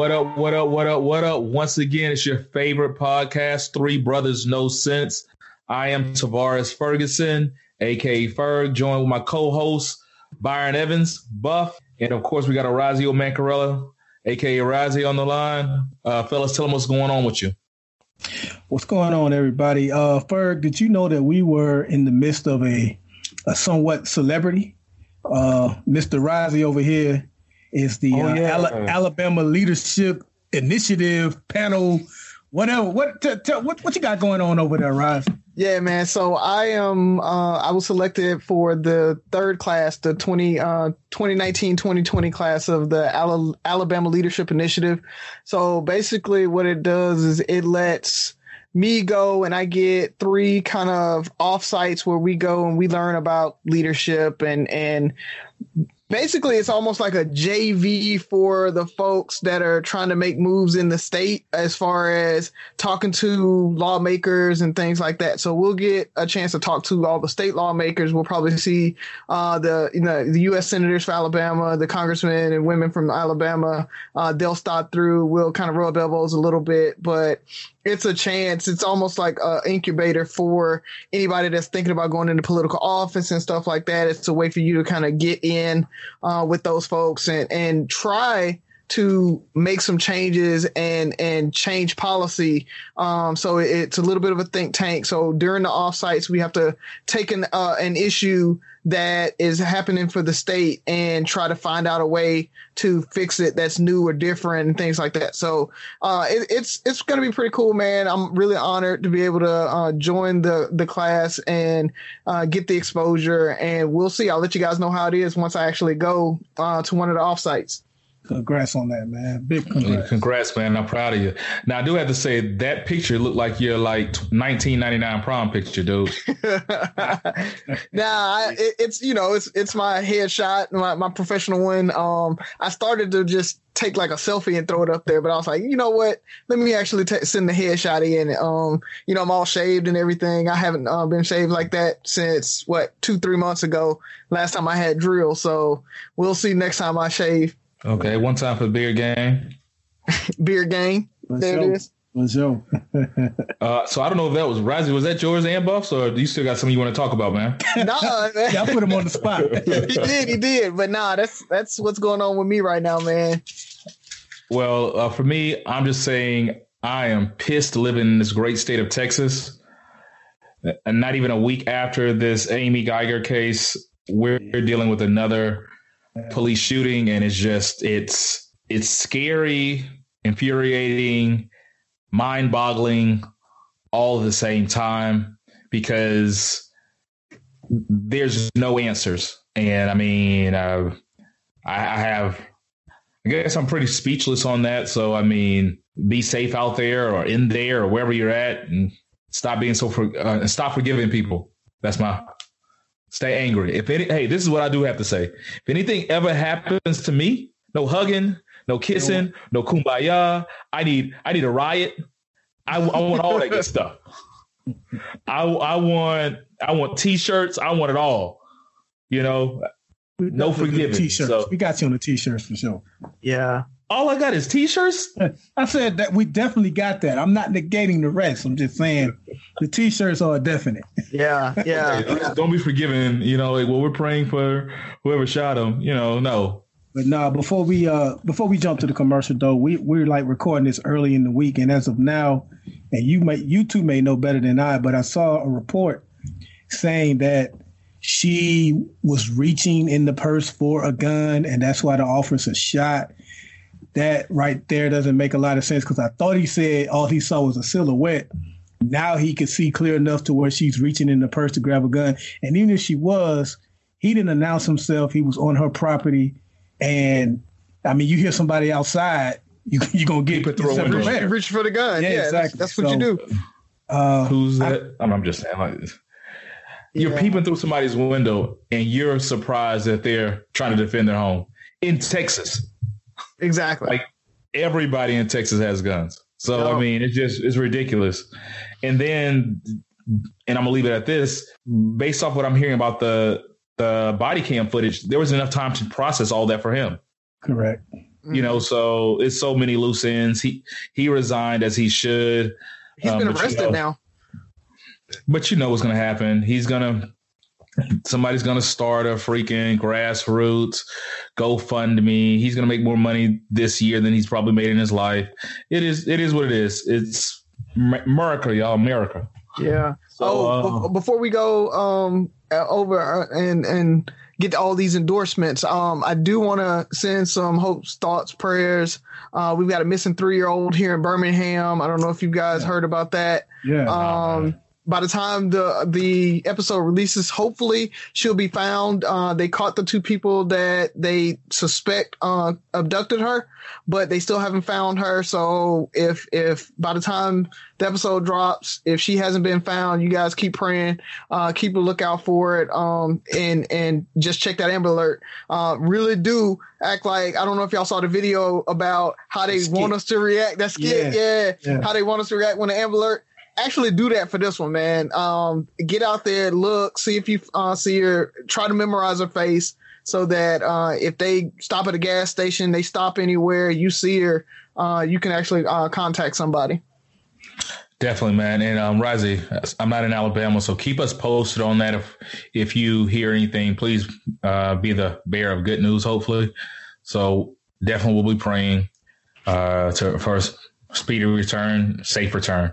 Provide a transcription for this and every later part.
What up, what up, what up, what up? Once again, it's your favorite podcast, Three Brothers No Sense. I am Tavares Ferguson, aka Ferg, joined with my co-host, Byron Evans, Buff, and of course we got Orazio Mancarella, aka Razi on the line. Uh, fellas, tell them what's going on with you. What's going on, everybody? Uh, Ferg, did you know that we were in the midst of a, a somewhat celebrity? Uh, Mr. Razi over here is the oh, uh, yeah. Al- Alabama Leadership Initiative panel, whatever. What t- t- what what you got going on over there, Razi? Yeah, man. So I am uh, I was selected for the third class, the 20 uh 2019-2020 class of the Al- Alabama Leadership Initiative. So basically what it does is it lets me go and I get three kind of off sites where we go and we learn about leadership and and basically it's almost like a JV for the folks that are trying to make moves in the state as far as talking to lawmakers and things like that. So we'll get a chance to talk to all the state lawmakers. We'll probably see uh, the you know the U.S. senators for Alabama, the congressmen and women from Alabama. Uh, they'll stop through. We'll kind of rub elbows a little bit, but it's a chance. It's almost like an incubator for anybody that's thinking about going into political office and stuff like that. It's a way for you to kind of get in uh, with those folks and and try to make some changes and and change policy. Um, so it's a little bit of a think tank. So during the offsites, we have to take an uh, an issue that is happening for the state and try to find out a way to fix it that's new or different and things like that. So uh, it, it's it's going to be pretty cool, man. I'm really honored to be able to uh, join the the class and uh, get the exposure. And we'll see. I'll let you guys know how it is once I actually go uh, to one of the offsites. Congrats on that, man. Big congrats. Congrats, man. I'm proud of you. Now, I do have to say that picture looked like your like 1999 prom picture, dude. nah, it, it's you know, it's it's my headshot, my, my professional one. Um, I started to just take like a selfie and throw it up there, but I was like, you know what? Let me actually t- send the headshot in. Um, you know, I'm all shaved and everything. I haven't uh, been shaved like that since what two, three months ago. Last time I had drill, so we'll see next time I shave. Okay, one time for beer gang. beer gang. Let's there it is. Let's go. uh, so I don't know if that was Razi. Was that yours and Buffs, or do you still got something you want to talk about, man? nah, man. yeah, I put him on the spot. he did, he did. But nah, that's that's what's going on with me right now, man. Well, uh, for me, I'm just saying I am pissed living in this great state of Texas. And not even a week after this Amy Guyger case, we're dealing with another police shooting, and it's just it's it's scary, infuriating, mind boggling, all at the same time because there's no answers. And I mean, uh, I, I have, I guess I'm pretty speechless on that. So I mean, be safe out there or in there or wherever you're at, and stop being so for, uh, stop forgiving people. That's my Stay angry. If any, hey, this is what I do have to say. If anything ever happens to me, no hugging, no kissing, no kumbaya. I need, I need a riot. I, I want all that good stuff. I, I want, I want t-shirts. I want it all. You know, no forgiving. T-shirts. So, we got you on the t-shirts for sure. Yeah all I got is t-shirts. I said that we definitely got that. I'm not negating the rest. I'm just saying the t-shirts are definite. Yeah, yeah. Don't be forgiving. You know, like well, we're praying for whoever shot him. You know, no. But nah, before we uh before we jump to the commercial though, we we're like recording this early in the week, and as of now, and you may you two may know better than I, but I saw a report saying that she was reaching in the purse for a gun, and that's why the officer shot that right there doesn't make a lot of sense because I thought he said all he saw was a silhouette. Now he could see clear enough to where she's reaching in the purse to grab a gun. And even if she was, he didn't announce himself. He was on her property. And I mean, you hear somebody outside, you, you're going to get it through reach, reach for the gun. Yeah, yeah exactly. That's, that's what so, you do. Uh, Who's that? I, I'm just saying, like, you're yeah. peeping through somebody's window and you're surprised that they're trying to defend their home in Texas. Exactly. Like everybody in Texas has guns. So I mean, it's just it's ridiculous. And then, and I'm gonna leave it at this. Based off what I'm hearing about the the body cam footage, there was enough time to process all that for him. Correct. Mm-hmm. You know, mm-hmm. so it's so many loose ends. He he resigned as he should. He's um, been arrested you know, now. But you know what's going to happen. He's going to somebody's going to start a freaking grassroots GoFundMe. He's going to make more money this year than he's probably made in his life. It is it is what it is. It's America, y'all, America. Yeah. So, oh, uh, before we go um over uh, and and get all these endorsements. Um, I do want to send some hopes, thoughts, prayers. Uh, we've got a missing three year old here in Birmingham. I don't know if you guys yeah. heard about that. Yeah. Um, by the time the the episode releases, hopefully she'll be found. Uh, they caught the two people that they suspect uh, abducted her, but they still haven't found her. So if if by the time the episode drops, if she hasn't been found, you guys keep praying, uh, keep a lookout for it, um, and and just check that Amber Alert. Uh, really do act like I don't know if y'all saw the video about how they want us to react. That's skit, yeah. Yeah. yeah. how they want us to react when the Amber Alert actually do that for this one, man. Um, get out there, look, see if you uh, see her, try to memorize her face so that uh, if they stop at a gas station, they stop anywhere, you see her, uh, you can actually uh, contact somebody. Definitely, man. And um, Razi, I'm not in Alabama, so keep us posted on that. If if you hear anything, please uh, be the bearer of good news. Hopefully, so definitely we'll be praying uh, to first speedy return, safe return.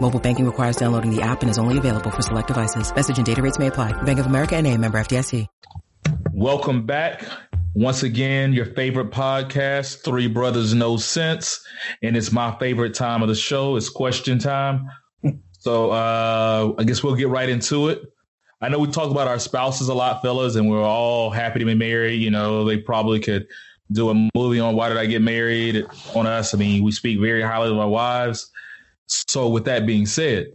Mobile banking requires downloading the app and is only available for select devices. Message and data rates may apply. Bank of America and a member FDIC. Welcome back. Once again, your favorite podcast, Three Brothers No Sense. And it's my favorite time of the show. It's question time. So uh, I guess we'll get right into it. I know we talk about our spouses a lot, fellas, and we're all happy to be married. You know, they probably could – do a movie on why did I get married on us. I mean, we speak very highly of our wives. So with that being said,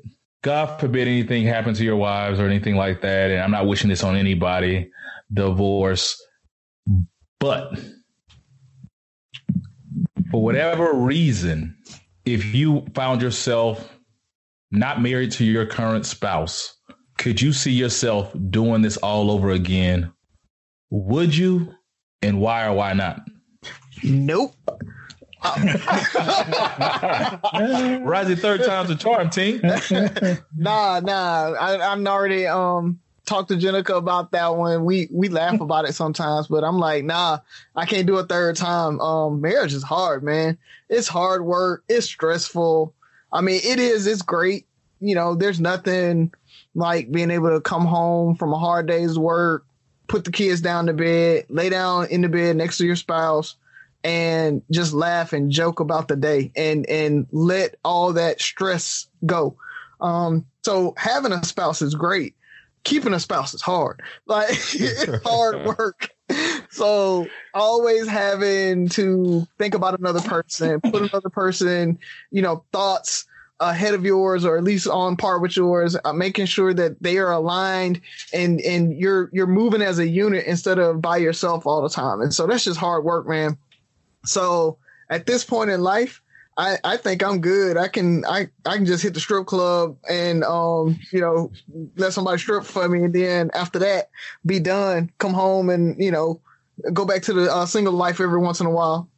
God forbid anything happen to your wives or anything like that. And I'm not wishing this on anybody, divorce. But for whatever reason, if you found yourself not married to your current spouse, could you see yourself doing this all over again? Would you? and why or why not? Nope. Rising third time's a charm, team. nah, nah. I, I'm already um talked to Jenica about that one. We we laugh about it sometimes, but I'm like, nah, I can't do a third time. Um, marriage is hard, man. It's hard work. It's stressful. I mean, it is. It's great. You know, there's nothing like being able to come home from a hard day's work, put the kids down to bed, lay down in the bed next to your spouse, and just laugh and joke about the day and and let all that stress go. Um, so having a spouse is great. Keeping a spouse is hard. Like it's hard work. So always having to think about another person, put another person, you know, thoughts ahead of yours or at least on par with yours, uh, making sure that they are aligned and and you're you're moving as a unit instead of by yourself all the time. And so that's just hard work, man. So at this point in life, I, I think I'm good. I can I, I can just hit the strip club and um you know let somebody strip for me and then after that be done. Come home and you know go back to the uh, single life every once in a while.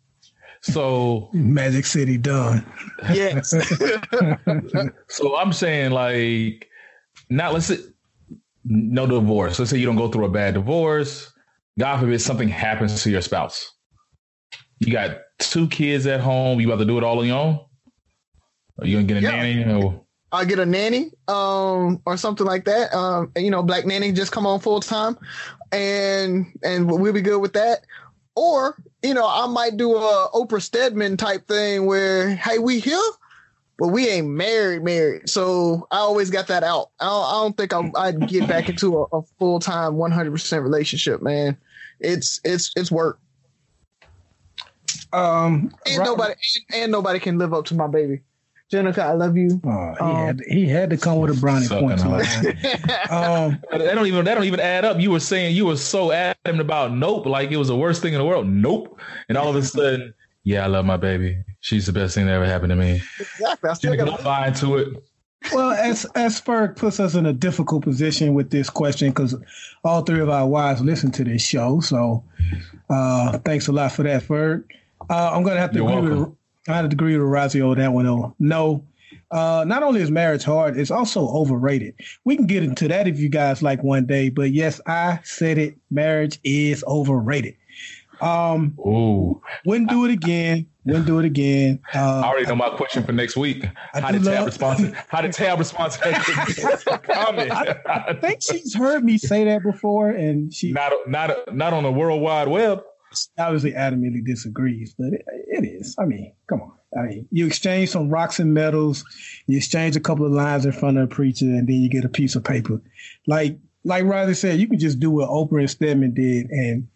So Magic City done. Yes. so I'm saying like not let's say no divorce. Let's say you don't go through a bad divorce. God forbid something happens to your spouse. You got two kids at home. You about to do it all on your own? Are you gonna get a yeah. nanny? Or? I'll get a nanny, um, or something like that. Um, you know, black nanny just come on full time, and and we'll be good with that. Or, you know, I might do a Oprah Stedman type thing where, hey, we here, but we ain't married, married. So I always got that out. I don't, I don't think i would get back into a, a full time, 100% relationship, man. It's, it's, it's work. Um, And Ro- nobody and, and nobody can live up to my baby. Jenica, I love you. Oh, he, Um, had, he had to come with a brownie point. on um, That don't even that don't even add up. You were saying you were so adamant about nope, like it was the worst thing in the world. Nope, and all of a sudden, yeah, I love my baby. She's the best thing that ever happened to me. exactly. I still You're got not buying to it. well, as as Ferg puts us in a difficult position with this question because all three of our wives listen to this show. So, uh, thanks a lot for that, Ferg. Uh, I'm gonna have to You're agree welcome. with I have to agree with Razio on that one. Though. No, uh, not only is marriage hard, it's also overrated. We can get into that if you guys like one day. But yes, I said it. Marriage is overrated. Um, Ooh, wouldn't do it again. Wouldn't do it again. I Uh, already know my question for next week. I How did Tab respond? To, how did Tab respond to that comment? I think she's heard me say that before, and she not not not on the World Wide Web. Obviously adamantly disagrees, but it, it is. I mean, come on. I mean, you exchange some rocks and metals, you exchange a couple of lines in front of a preacher, and then you get a piece of paper. Like like Roger said, you can just do what Oprah and Stedman did, and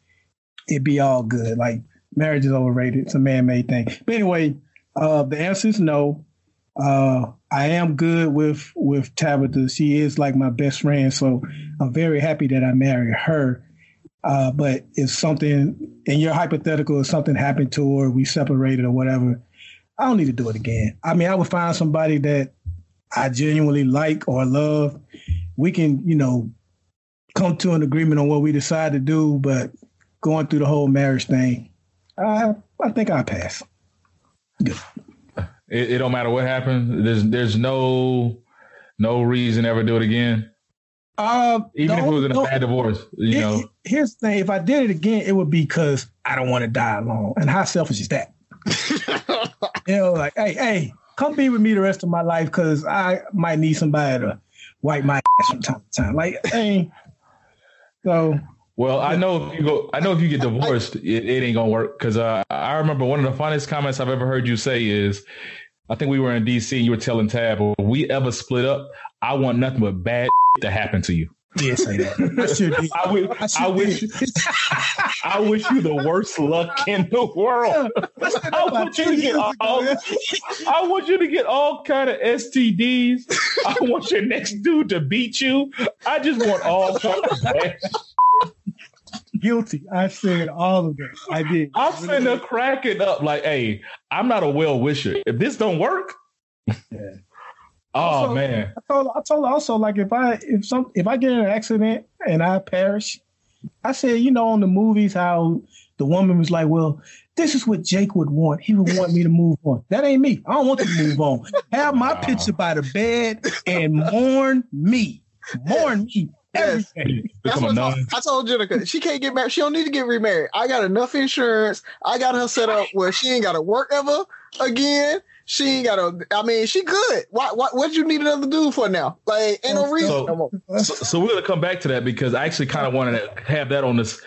it'd be all good. Like marriage is overrated; it's a man-made thing. But anyway, uh, the answer is no. Uh, I am good with with Tabitha. She is like my best friend, so I'm very happy that I married her. Uh, but if something in your hypothetical, if something happened to her, we separated or whatever, I don't need to do it again. I mean, I would find somebody that I genuinely like or love. We can, you know, come to an agreement on what we decide to do, but going through the whole marriage thing, I I think I pass. It, it don't matter what happened. There's there's no no reason ever do it again. Uh, Even the if it was in a no- bad divorce, you Here- know. here's the thing: if I did it again, it would be because I don't want to die alone. And how selfish is that? you know, like, hey, hey, come be with me the rest of my life because I might need somebody to wipe my ass from time to time. Like, hey, so Well, I know if you go, I know if you get divorced, it, it ain't gonna work. Because uh, I remember one of the funniest comments I've ever heard you say is, I think we were in DC and you were telling Tab, if we ever split up, I want nothing but bad to happen to you. yeah, say that. I should be. I, would, I I wish, be. I wish you the worst luck in the world. I want you to get all, I want you to get all kind of STDs. I want your next dude to beat you. I just want all kind of bad guilty. I said all of that. I did. I'm sitting crack it up like, hey, I'm not a well wisher. If this don't work, Yeah. Oh Also- man, I told, I told also like if I if some if I get in an accident and I perish, I said you know on the movies how the woman was like, well, this is what Jake would want. He would want me to move on. That ain't me. I don't want to move on. Have my Wow. picture by the bed and mourn me. Mourn me every Yes. That's what I told, I told Jenica. She can't get married. She don't need to get remarried. I got enough insurance. I got her set up where she ain't got to work ever again. She ain't got to. I mean, she good. Why? What? What you need another dude for now? Like, ain't no reason. So- no more. So, so we're gonna come back to that because I actually kind of wanted to have that on this.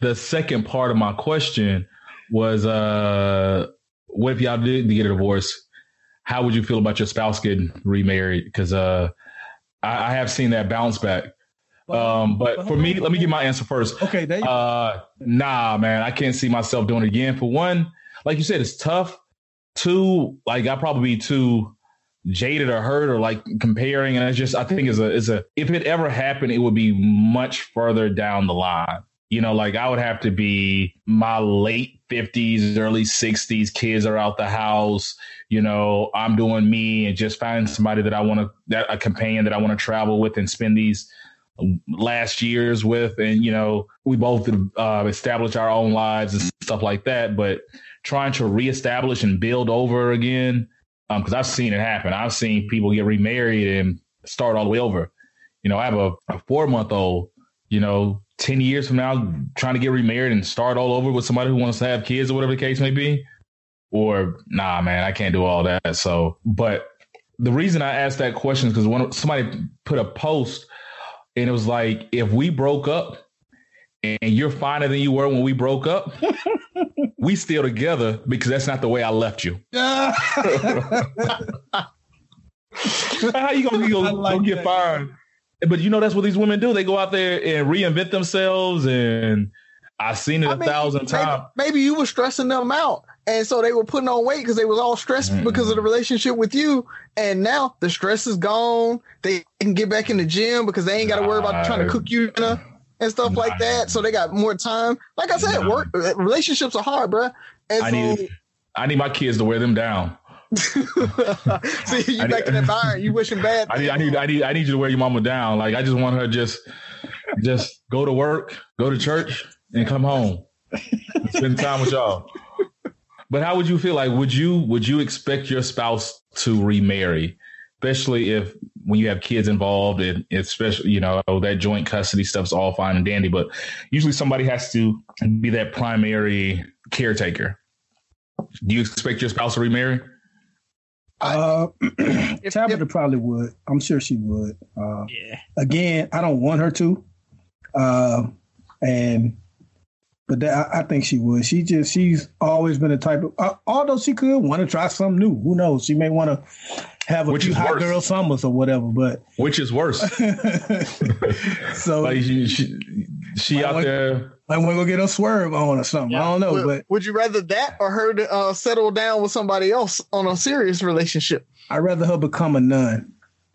The second part of my question was, uh, what if y'all did get a divorce? How would you feel about your spouse getting remarried? Because uh, I, I have seen that bounce back. Um, but for me, let me give my answer first. Okay, there you Uh, nah, man, I can't see myself doing it again. For one, like you said, it's tough. Two, like I probably be too jaded or hurt or like comparing, and it's just I think is a is a if it ever happened, it would be much further down the line. You know, like I would have to be my late fifties, early sixties. Kids are out the house. You know, I'm doing me and just finding somebody that I want to that a companion that I want to travel with and spend these last years with and you know we both uh, established our own lives and stuff like that but trying to reestablish and build over again um, because i've seen it happen. I've seen people get remarried and start all the way over. You know i have a, a four month old you know 10 years from now trying to get remarried and start all over with somebody who wants to have kids or whatever the case may be. Or nah man i can't do all that. So but the reason i asked that question is because when somebody put a post and it was like if we broke up and you're finer than you were when we broke up we still together because that's not the way i left you how you gonna, you gonna, like gonna get fired but you know that's what these women do they go out there and reinvent themselves and i've seen it a I mean, thousand maybe, times maybe you were stressing them out. and so they were putting on weight because they was all stressed mm-hmm. because of the relationship with you. And now the stress is gone. They can get back in the gym because they ain't got to worry about trying to cook you dinner and stuff like that. So they got more time. Like I said, work relationships are hard, bro. And I so, need I need my kids to wear them down. See, you back in that bar, you wishing bad. I need, I need, I need, I need you to wear your mama down. Like I just want her just, just go to work, go to church, and come home, spend time with y'all. But how would you feel? Like, would you would you expect your spouse to remarry, especially if when you have kids involved, and especially you know that joint custody stuff's all fine and dandy, but usually somebody has to be that primary caretaker. Do you expect your spouse to remarry? Uh, Tabitha probably would. I'm sure she would. Uh, yeah. Again, I don't want her to. Uh, and but that, I, I, think she would. She just she's always been a type of. Uh, although she could want to try something new. Who knows? She may want to have a which few hot worse. girl summers or whatever. But which is worse? so like she she, she out there. Like we're gonna get a swerve on or something. Yeah. I don't know. Would, but would you rather that or her to uh, settle down with somebody else on a serious relationship? I'd rather her become a nun.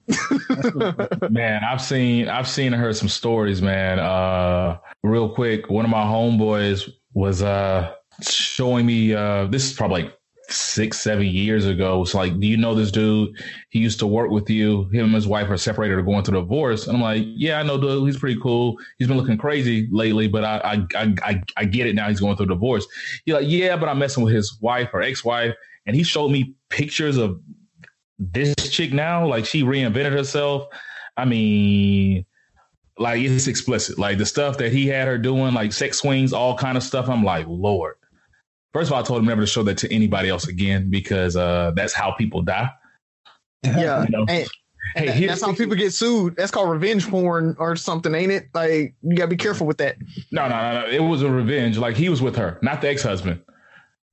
man, I've seen I've seen her some stories, man. Uh real quick, one of my homeboys was uh showing me uh this is probably like six, seven years ago. It's like, do you know this dude? He used to work with you. Him and his wife are separated or going through divorce. And I'm like, yeah, I know dude. He's pretty cool. He's been looking crazy lately, but I I I I, I get it now. He's going through divorce. He's like, yeah, but I'm messing with his wife or ex-wife. And he showed me pictures of this chick now, like she reinvented herself. I mean, like it's explicit. Like the stuff that he had her doing, like sex swings, all kind of stuff. I'm like, Lord. First of all, I told him never to show that to anybody else again because uh, that's how people die. Yeah. you know? and, and hey, that, that's how people get sued. That's called revenge porn or something, ain't it? Like you gotta be careful with that. No, no, no, no. It was a revenge. Like he was with her, not the ex-husband.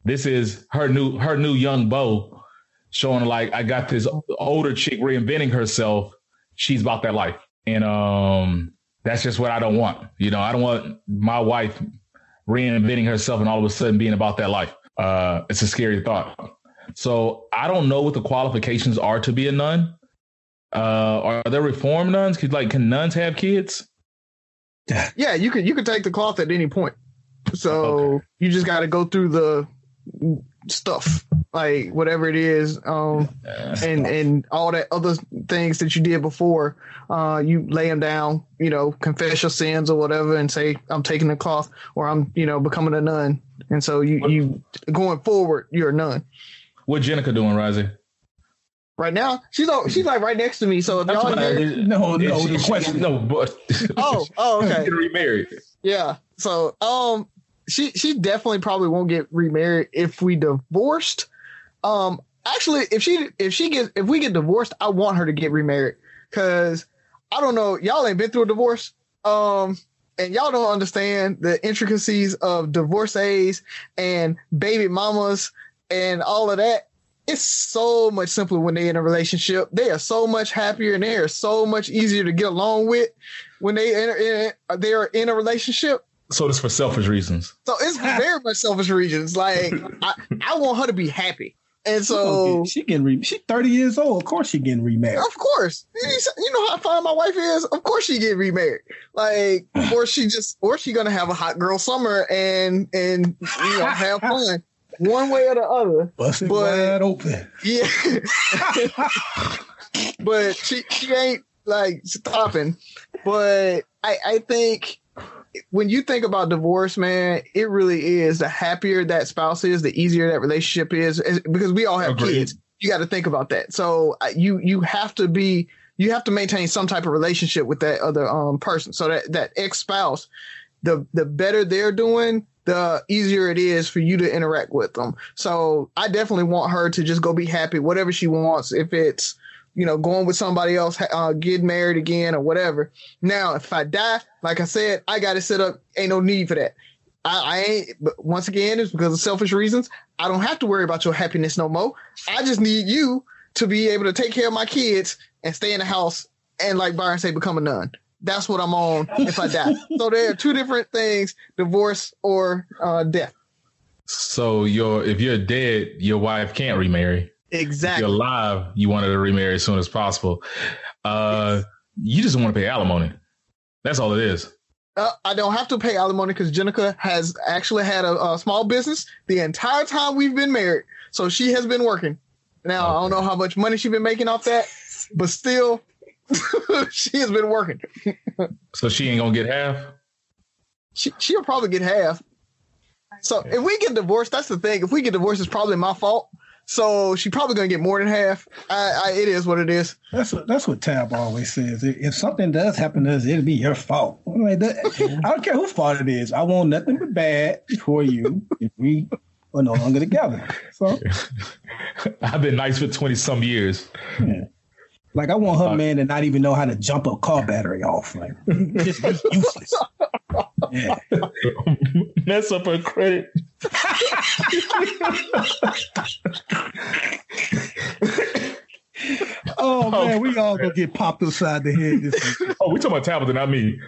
This is her new her new young beau showing like I got this older chick reinventing herself. She's about that life. And um that's just what I don't want. You know, I don't want my wife reinventing herself and all of a sudden being about that life. Uh it's a scary thought. So I don't know what the qualifications are to be a nun. Uh are there reform nuns? Could like can nuns have kids? Yeah, you could you could take the cloth at any point. So okay. you just gotta go through the stuff like whatever it is um and and all that other things that you did before uh you lay them down you know confess your sins or whatever and say i'm taking the cloth or i'm you know becoming a nun and so you you going forward you're a nun what jenica doing Rising? Right now, she's all, she's like right next to me. So if y'all hear, no, no, the question, no, but oh, oh, okay, remarried. Yeah. So, um, she she definitely probably won't get remarried if we divorced. Um, actually, if she if she gets if we get divorced, I want her to get remarried because I don't know y'all ain't been through a divorce. Um, and y'all don't understand the intricacies of divorcees and baby mamas and all of that. It's so much simpler when they're in a relationship. They are so much happier and they are so much easier to get along with when they in, they are in a relationship so it's for selfish reasons. So it's very much selfish reasons. Like I, I want her to be happy. And so she getting re- she thirty years old. Of course she getting remarried. Of course, you know how fine my wife is. Of course she get remarried. Like, or she just, or she gonna have a hot girl summer and and you know have fun one way or the other. Bust it wide open. Yeah, but she she ain't like stopping. But I I think when you think about divorce, man, it really is the happier that spouse is, the easier that relationship is, because we all have Agreed. kids. You got to think about that. So uh, you you have to be you have to maintain some type of relationship with that other um person. So that that ex spouse, the the better they're doing, the easier it is for you to interact with them. So I definitely want her to just go be happy, whatever she wants. If it's you know, going with somebody else, uh, getting married again or whatever. Now, if I die, like I said, I got to set up. Ain't no need for that. I, I ain't, but once again, it's because of selfish reasons. I don't have to worry about your happiness no more. I just need you to be able to take care of my kids and stay in the house and, like Byron say, become a nun. That's what I'm on if I die. so there are two different things: divorce or uh, death. So your if you're dead, your wife can't remarry. Exactly. If you're alive, you wanted to remarry as soon as possible. Uh, you just want to pay alimony. That's all it is. Uh, I don't have to pay alimony because Jenica has actually had a, a, small business the entire time we've been married. So she has been working. Now okay. I don't know how much money she's been making off that, but still, she has been working. so she ain't gonna get half. She she'll probably get half. So if we get divorced, that's the thing. If we get divorced, it's probably my fault. So she probably gonna get more than half. I, I, it is what it is. That's what that's what Tab always says. If something does happen to us, it'll be your fault. Like that, I don't care whose fault it is. I want nothing but bad for you if we are no longer together. So I've been nice for twenty some years. Yeah. Like I want her man to not even know how to jump a car battery off. Like just be useless. Yeah. Mess up her credit. oh man, we all gonna get popped upside the head. This oh, we talking about Tabitha, not me.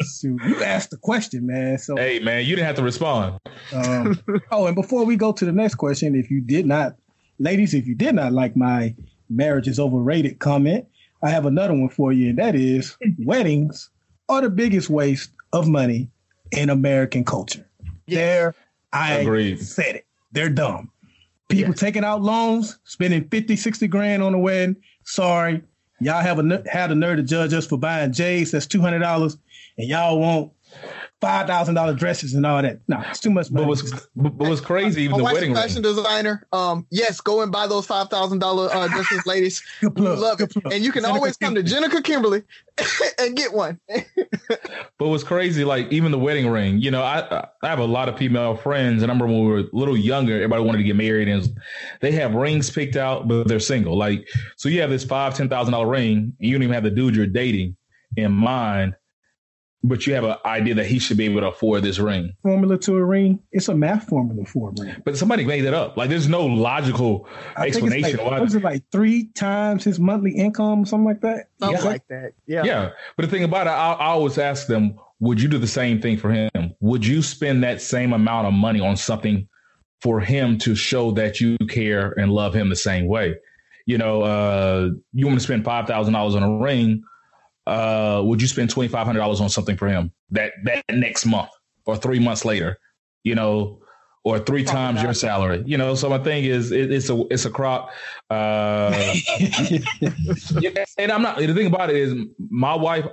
Shoot, you asked the question, man. So hey, man, you didn't have to respond. Um, oh, and before we go to the next question, if you did not, ladies, if you did not like my marriage is overrated comment, I have another one for you, and that is weddings are the biggest waste of money in American culture. Yes. There, I Agreed. said it. They're dumb. People yes. taking out loans, spending 50, 60 grand on a wedding. Sorry. Y'all have a had a nerve to judge us for buying J's. That's two hundred dollars, and y'all want five thousand dollar dresses and all that. No, it's too much money. But what's, but what's crazy? Even the wedding fashion ring. designer. Um, yes, go and buy those five thousand dollar uh, dresses, ladies. Good plug, love it, and you can always come to Jenica Kimberly and get one. but what's crazy? Like even the wedding ring. You know, I I have a lot of female friends, and I remember when we were a little younger, everybody wanted to get married, and they have rings picked out, but they're single. Like so, you have this five ten thousand dollar ring, and you don't even have the dude you're dating in mind but you have an idea that he should be able to afford this ring. Formula to a ring. It's a math formula for a ring. But somebody made that up. Like there's no logical I explanation. Like, was it like three times his monthly income, or something like that? Something yeah. like that. Yeah. Yeah. But the thing about it, I, I always ask them, would you do the same thing for him? Would you spend that same amount of money on something for him to show that you care and love him the same way? You know, uh, you want to spend five thousand dollars on a ring uh, would you spend twenty five hundred dollars on something for him that that next month or three months later? You know, or three Probably times not. your salary. You know, so my thing is it, it's a it's a crop. Uh, and I'm not the thing about it is my wife,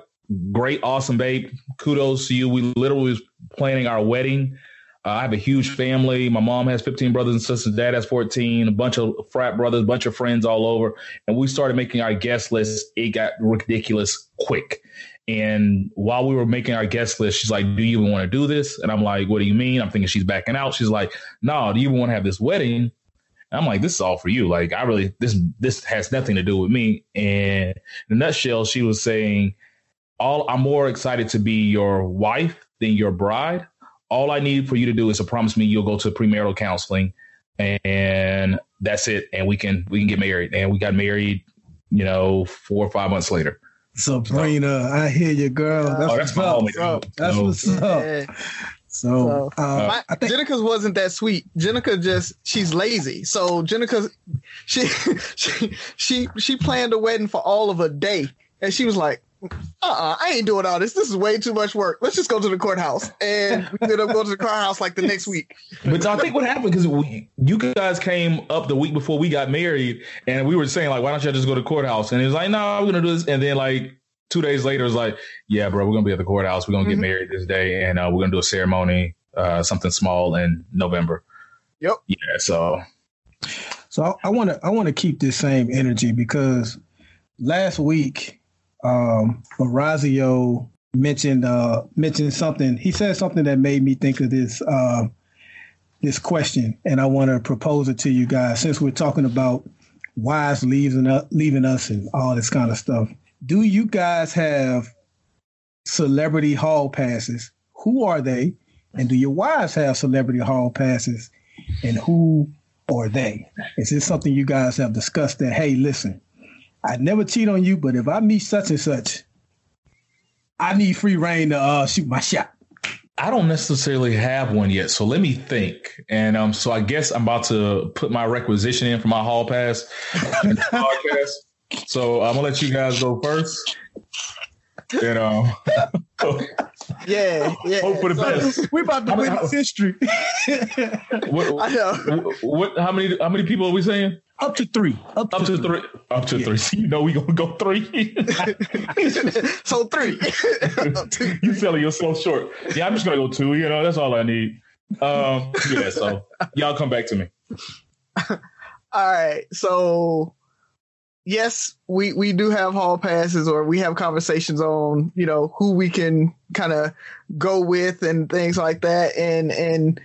great, awesome babe. Kudos to you. We literally was planning our wedding uh, I have a huge family. My mom has 15 brothers and sisters. Dad has 14. A bunch of frat brothers, a bunch of friends all over. And we started making our guest list. It got ridiculous quick. And while we were making our guest list, she's like, "Do you even want to do this?" And I'm like, "What do you mean?" I'm thinking she's backing out. She's like, "No, do you even want to have this wedding?" I'm like, "This is all for you. Like, I really this this has nothing to do with me." And in a nutshell, she was saying, "All I'm more excited to be your wife than your bride." All I need for you to do is to promise me you'll go to premarital counseling and that's it. And we can, we can get married. And we got married, you know, four or five months later. Sabrina, so, I hear you, girl. That's, oh, that's what's up. That's so, what's up. Yeah. So, so uh, my, think- Jenica's wasn't that sweet. Jenica just she's lazy. So Jenica, she she she she planned a wedding for all of a day, and she was like, uh-uh, I ain't doing all this. This is way too much work. Let's just go to the courthouse. And we ended up going to the courthouse like the next week. But I think what happened because you guys came up the week before we got married, and we were saying like, why don't you just go to the courthouse? And it was like, no, I'm gonna do this. And then like two days later, it was like, yeah, bro, we're gonna be at the courthouse. We're gonna mm-hmm. get married this day, and uh, we're gonna do a ceremony, uh, something small in November. Yep. Yeah. So. So I want to I want to keep this same energy because last week um, Orazio mentioned uh, mentioned something. He said something that made me think of this uh, this question, and I want to propose it to you guys. Since we're talking about wives leaving us, leaving us, and all this kind of stuff, do you guys have celebrity hall passes? Who are they? And do your wives have celebrity hall passes? And who are they? Is this something you guys have discussed? That hey, listen, I never cheat on you, but if I meet such and such, I need free reign to uh, shoot my shot. I don't necessarily have one yet, so let me think. And um, so I guess I'm about to put my requisition in for my hall pass podcast. So I'm gonna let you guys go first. You know, yeah, yeah. hope for the So- best. we about to win this history. What, I know. what? How many? How many people are we saying? Up to three. Up, Up to three. Up to three. So you know we gonna go three. so three. you selling yourself short. Yeah, I'm just gonna go two. You know, that's all I need. Um, yeah. So y'all come back to me. All right. So yes, we we do have hall passes or we have conversations on, you know, who we can kind of go with and things like that. And and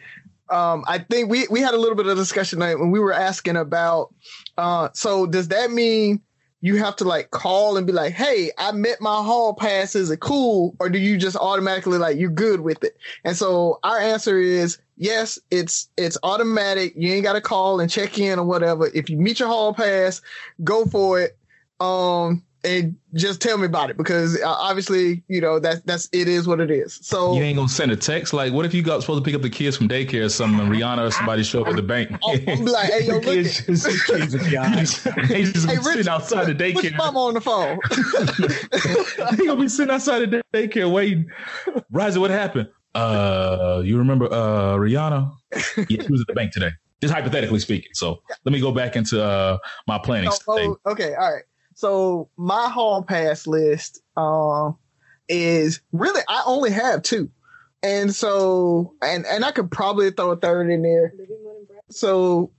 um I think we we had a little bit of discussion when we were asking about uh so does that mean you have to like call and be like, "Hey, I met my hall pass. Is it cool?" Or do you just automatically like you're good with it? And so our answer is yes. It's it's automatic. You ain't got to call and check in or whatever. If you meet your hall pass, go for it. Um, and just tell me about it because uh, obviously you know that's that's it is what it is. So You ain't gonna send a text like, what if you got supposed to pick up the kids from daycare or something, and Rihanna or somebody show up at the bank? I'll, I'll like, "Hey, yo, look." Kids At, just- kids just- They just Hey, sitting Rich, outside the daycare. mama on the phone. they gonna be sitting outside the daycare waiting. Riza, what happened? Uh, you remember uh Rihanna? Yeah, she was at the bank today. Just hypothetically speaking. So let me go back into uh my planning Oh, oh, okay, all right. So my hall pass list um is really I only have two. And so and and I could probably throw a third in there. So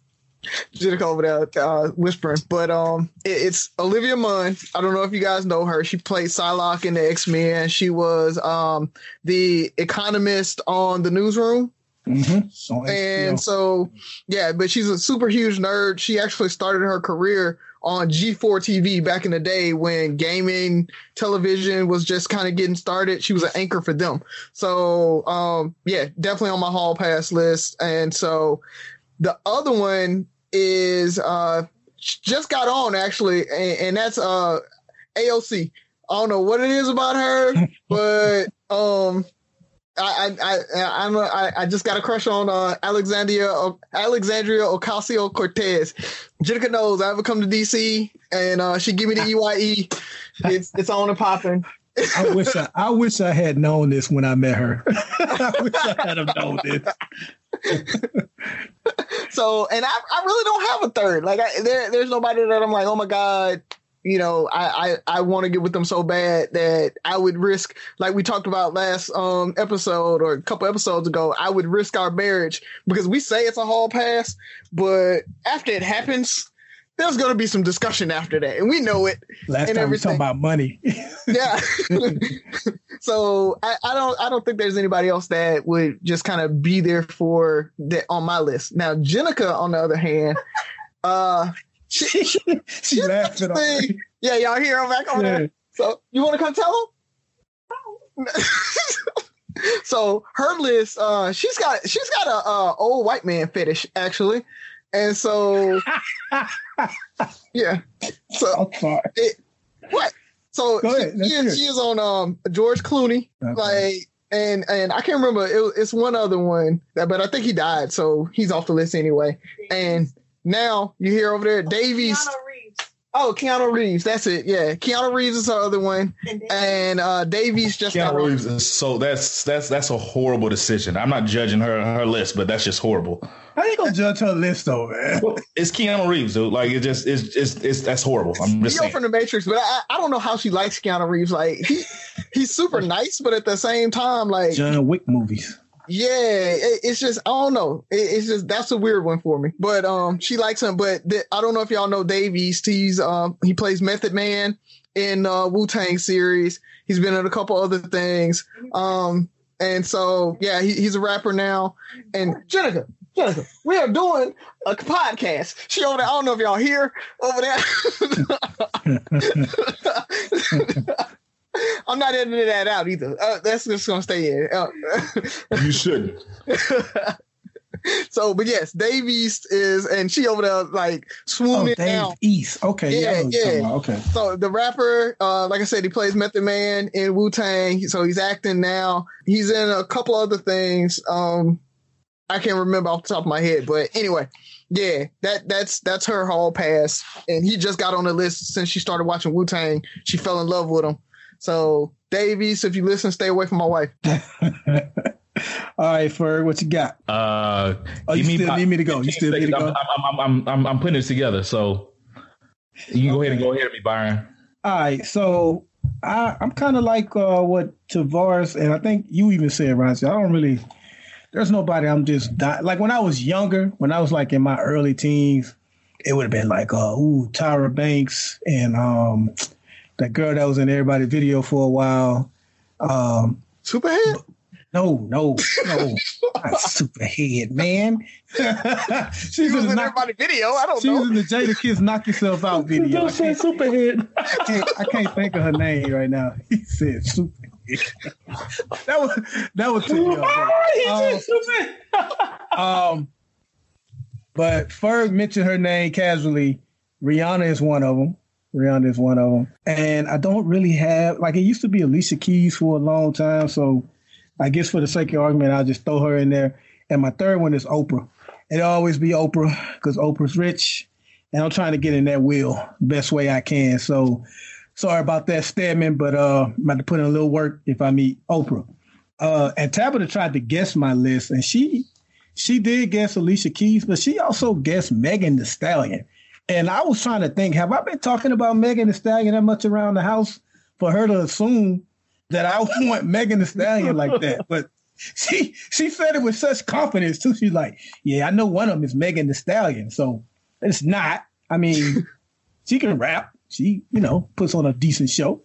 Jenica over there uh, whispering, but um, it, it's Olivia Munn. I don't know if you guys know her. She played Psylocke in the X Men. She was um the economist on the Newsroom. Mm-hmm. And so, yeah, but she's a super huge nerd. She actually started her career on G4 TV back in the day when gaming television was just kind of getting started. She was an anchor for them. So, um, yeah, definitely on my hall pass list. And so the other one is, uh, just got on actually, and, and that's, uh, AOC. I don't know what it is about her, but, um, I I I I'm a, I, I just got a crush on uh, Alexandria Alexandria Ocasio Cortez. Jenica knows I ever come to DC and uh, she give me the EYE. It's it's on and popping. I wish I, I wish I had known this when I met her. I wish I had known this. So and I, I really don't have a third. Like I, there there's nobody that I'm like oh my god. You know, I I, I want to get with them so bad that I would risk, like we talked about last um episode or a couple episodes ago, I would risk our marriage because we say it's a hall pass, but after it happens, there's gonna be some discussion after that, and we know it. Last time we everything. talking about money. Yeah. so I, I don't I don't think there's anybody else that would just kind of be there for that on my list. Now Jenica, on the other hand, uh she she laughing already. yeah, y'all hear her back on Yeah. there. So you want to come tell them? so her list, uh, she's got she's got a uh, old white man fetish actually, and so yeah. So sorry. what? So she, she, hear she is on um George Clooney, Okay. like and and I can't remember it, it's one other one that, but I think he died, so he's off the list anyway. And now you hear over there Dave East. Keanu Reeves. Oh, Keanu Reeves. That's it. Yeah, Keanu Reeves is the other one, And then- uh Dave East just Keanu on. Reeves is so that's that's that's a horrible decision. I'm not judging her her list, but that's just horrible. I ain't gonna judge her list though, man. It's Keanu Reeves, dude. Like it just it's it's, it's that's horrible. I'm just Neo saying. from the Matrix, but I, I don't know how she likes Keanu Reeves. Like he he's super nice, but at the same time, like John Wick movies. Yeah, it, it's just I don't know. It, it's just that's a weird one for me. But um, she likes him. But th- I don't know if y'all know Dave East. He's um he plays Method Man in uh, Wu Tang series. He's been in a couple other things. Um, and so yeah, he, he's a rapper now. And Jenica, Jenica, we are doing a podcast. She there. I don't know if y'all hear over there. I'm not editing that out either. Uh, that's just gonna stay in. Uh, You shouldn't. so, but yes, Dave East is, and she over there like swooning oh, Dave down. East. Okay, Yeah, yeah, yeah. Okay, So the rapper, uh, like I said, he plays Method Man in Wu Tang. So he's acting now. He's in a couple other things. Um, I can't remember off the top of my head, but anyway, yeah, that that's that's her hall pass, and he just got on the list since she started watching Wu Tang. She fell in love with him. So Dave East, if you listen, stay away from my wife. All right, Ferg, what you got? Uh, Oh, you give me still need me to go. You still need to go. I'm, I'm, I'm, I'm, I'm putting this together, so you can go ahead and go ahead with me, Byron. All right, so I, I'm kind of like uh, what Tavares, and I think you even said, Roger. I don't really. There's nobody. I'm just di- like when I was younger, when I was like in my early teens, it would have been like, uh, ooh, Tyra Banks and um, that girl that was in everybody's video for a while. Um, Superhead. no, no, no, not Superhead, man. She was in knock, everybody video. I don't know. she was in the Jadakiss Knock Yourself Out video. I can't, Superhead. I can't, I can't think of her name right now. He said super. that was that was too young. Um, um, but Ferg mentioned her name casually. Rihanna is one of them. Rihanna is one of them. And I don't really have like it used to be Alicia Keys for a long time. So I guess for the sake of argument, I'll just throw her in there. And my third one is Oprah. It'll always be Oprah because Oprah's rich, and I'm trying to get in that wheel best way I can. So sorry about that, Stedman, but uh, I'm about to put in a little work if I meet Oprah. Uh, and Tabitha tried to guess my list, and she she did guess Alicia Keys, but she also guessed Megan Thee Stallion. And I was trying to think, have I been talking about Megan Thee Stallion that much around the house for her to assume that I want Megan Thee Stallion like that? But she she said it with such confidence too. She's like, "Yeah, I know one of them is Megan Thee Stallion." So it's not. I mean, she can rap. She, you know, puts on a decent show.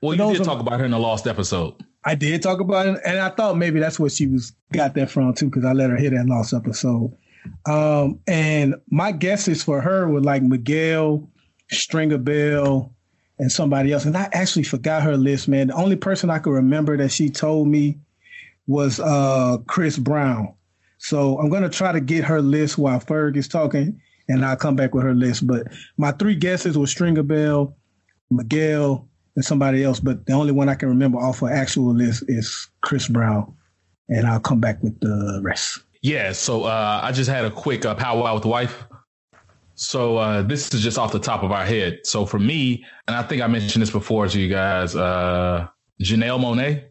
Well, you did talk about her in the lost episode. I did talk about it, and I thought maybe that's what she was got that from too, because I let her hear that lost episode. Um, and my guesses for her were like Miguel, Stringer Bell, and somebody else. And I actually forgot her list, man. The only person I could remember that she told me was uh, Chris Brown. So I'm gonna try to get her list while Ferg is talking, and I'll come back with her list. But my three guesses were Stringer Bell, Miguel, and somebody else. But the only one I can remember off her actual list is Chris Brown, and I'll come back with the rest. Yeah, so uh, I just had a quick uh, powwow with the wife. So uh, this is just off the top of our head. So for me, and I think I mentioned this before to you guys, uh, Janelle Monáe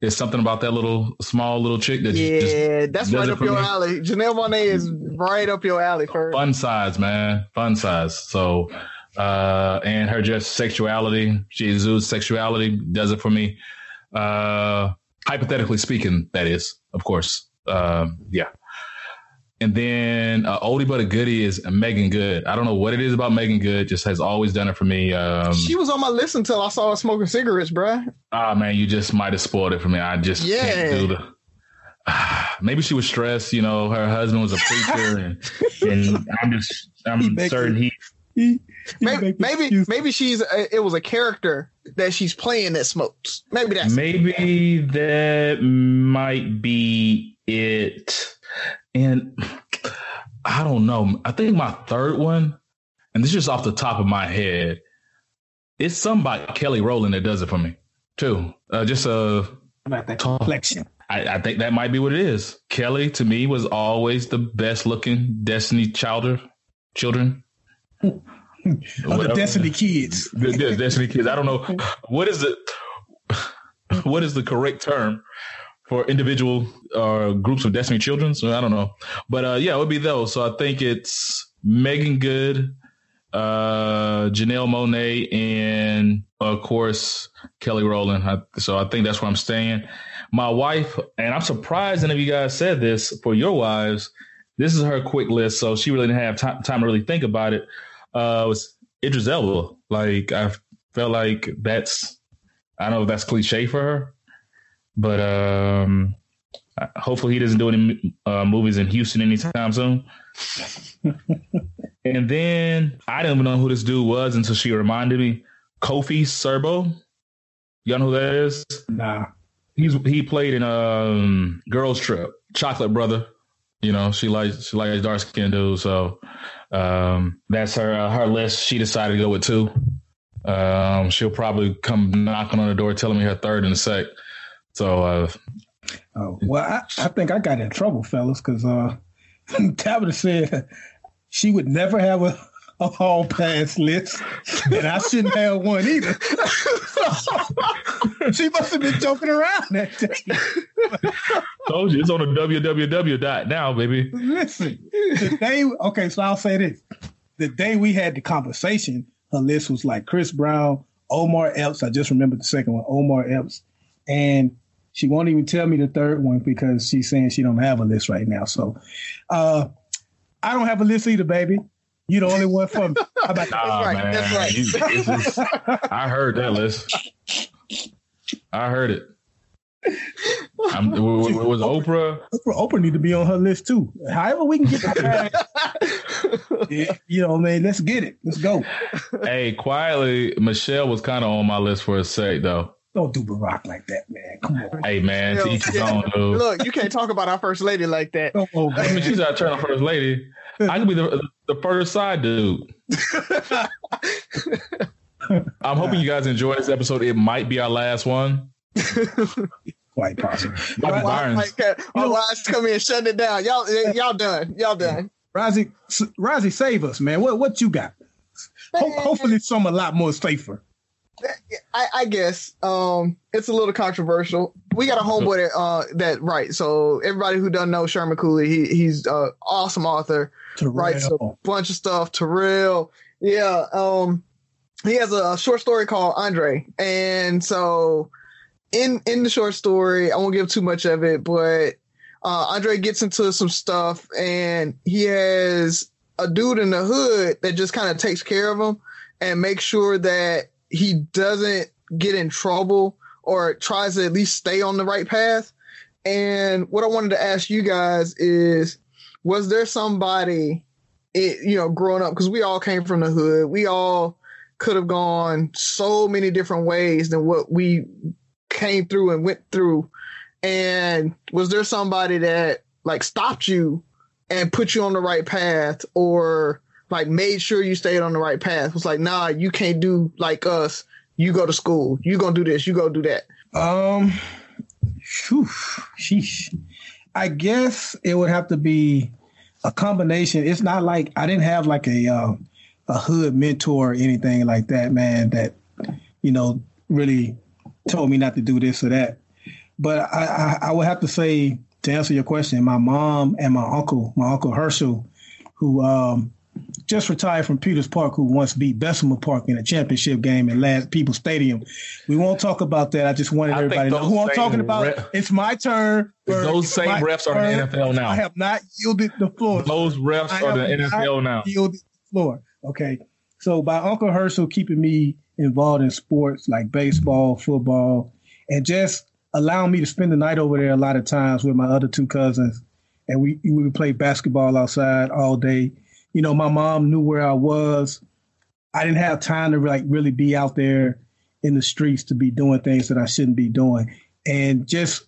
is something about that little small little chick that just Yeah, that's right up your me. alley. Janelle Monáe is right up your alley, first. fun size, man, fun size. So uh, and her just sexuality, she exudes sexuality, does it for me. Uh, hypothetically speaking, that is, of course. Um, yeah. And then uh, oldie but a goodie is Meagan Good. I don't know what it is about Meagan Good, just has always done it for me. Um, She was on my list until I saw her smoking cigarettes, bruh. ah man, you just might have spoiled it for me. I just Yeah. can't do the. Maybe she was stressed. You know, her husband was a preacher, and, and I'm just I'm makes certain he He- he Maybe, maybe, maybe she's. A, it was a character that she's playing that smokes. Maybe that's. Maybe that might be it. And I don't know. I think my third one, and this is just off the top of my head, it's somebody Kelly Rowland that does it for me too. Uh, just uh, about that complexion. I, I think that might be what it is. Kelly to me was always the best looking Destiny Childer children. Of the Destiny Kids. the, the Destiny Kids. I don't know what is the what is the correct term for individual uh, groups of Destiny children. So I don't know, but uh, yeah, it would be those. So I think it's Meagan Good, uh, Janelle Monáe, and of course Kelly Rowland. I, so I think that's where I'm staying. My wife, and I'm surprised none of you guys said this for your wives. This is her quick list, so she really didn't have time, time to really think about it. Uh, was Idris Elba. Like I felt like that's I don't know if that's cliche for her, but um, hopefully he doesn't do any uh, movies in Houston anytime soon. and then I didn't even know who this dude was until she reminded me. Kofi Siriboe. Y'all know who that is? Nah. He's he played in um Girls Trip, Chocolate Brother. You know, she likes she likes dark skinned dudes. So um, that's her uh, her list. She decided to go with two. Um, she'll probably come knocking on the door telling me her third in a sec. So, uh, oh, well, I, I think I got in trouble, fellas, because uh, Tabitha said she would never have a, a hall pass list, and I shouldn't have one either. she must have been joking around that day. Told you it's on the www dot now, baby. Listen, the day. Okay, so I'll say this: the day we had the conversation, her list was like Chris Brown, Omar Epps. I just remembered the second one, Omar Epps, and she won't even tell me the third one because she's saying she don't have a list right now. So, uh, I don't have a list either, baby. You the only one for me. How about nah, right, man. that's right. You, I heard that list. I heard it. I'm, was Oprah? Oprah, Oprah need to be on her list too. However, we can get that. yeah, you know, man, let's get it. Let's go. Hey, quietly, Michelle was kind of on my list for a sec, though. Don't do Barack like that, man. Come on. Hey, man, to each his own, dude. Look, you can't talk about our first lady like that. Come on, I mean, she's our eternal first lady. I could be the the first side dude. I'm hoping you guys enjoy this episode. It might be our last one. Quite possible. Might be Byron's. Like, our wives come in, shutting it down. Y'all, eh, y'all done. Y'all done. Razi, Razi, save us, man. What what you got? Ho- hopefully, some a lot more safer. I, I guess um, it's a little controversial. We got a homeboy that uh, that right. So everybody who doesn't know Sherman Cooley, he he's uh, awesome author. Terrell. Writes a bunch of stuff. Terrell, yeah. Um, he has a short story called Andre, and so in in the short story, I won't give too much of it, but uh, Andre gets into some stuff, and he has a dude in the hood that just kind of takes care of him and makes sure that he doesn't get in trouble or tries to at least stay on the right path. And what I wanted to ask you guys is, was there somebody, it, you know, growing up, because we all came from the hood, we all could have gone so many different ways than what we came through and went through. And was there somebody that like stopped you and put you on the right path or like made sure you stayed on the right path? Was like, nah, you can't do like us. You go to school. You gonna do this. You go do that. Um, whew, sheesh. I guess it would have to be a combination. It's not like I didn't have like a uh, a hood mentor or anything like that, man. That you know really told me not to do this or that. But I, I, I would have to say to answer your question, my mom and my uncle, my uncle Herschel, who um, just retired from Peters Park, who once beat Bessemer Park in a championship game at Ladd-Peebles Stadium. We won't talk about that. I just wanted I everybody to know who I'm talking about. ref- it's my turn. for- Those it's same refs are in the. NFL now. I have not yielded the floor. Those refs I are the NFL now. Yielded the floor. Okay. So by Uncle Herschel keeping me involved in sports like baseball, football, and just allowing me to spend the night over there a lot of times with my other two cousins. And we we would play basketball outside all day. You know, my mom knew where I was. I didn't have time to like really be out there in the streets to be doing things that I shouldn't be doing. And just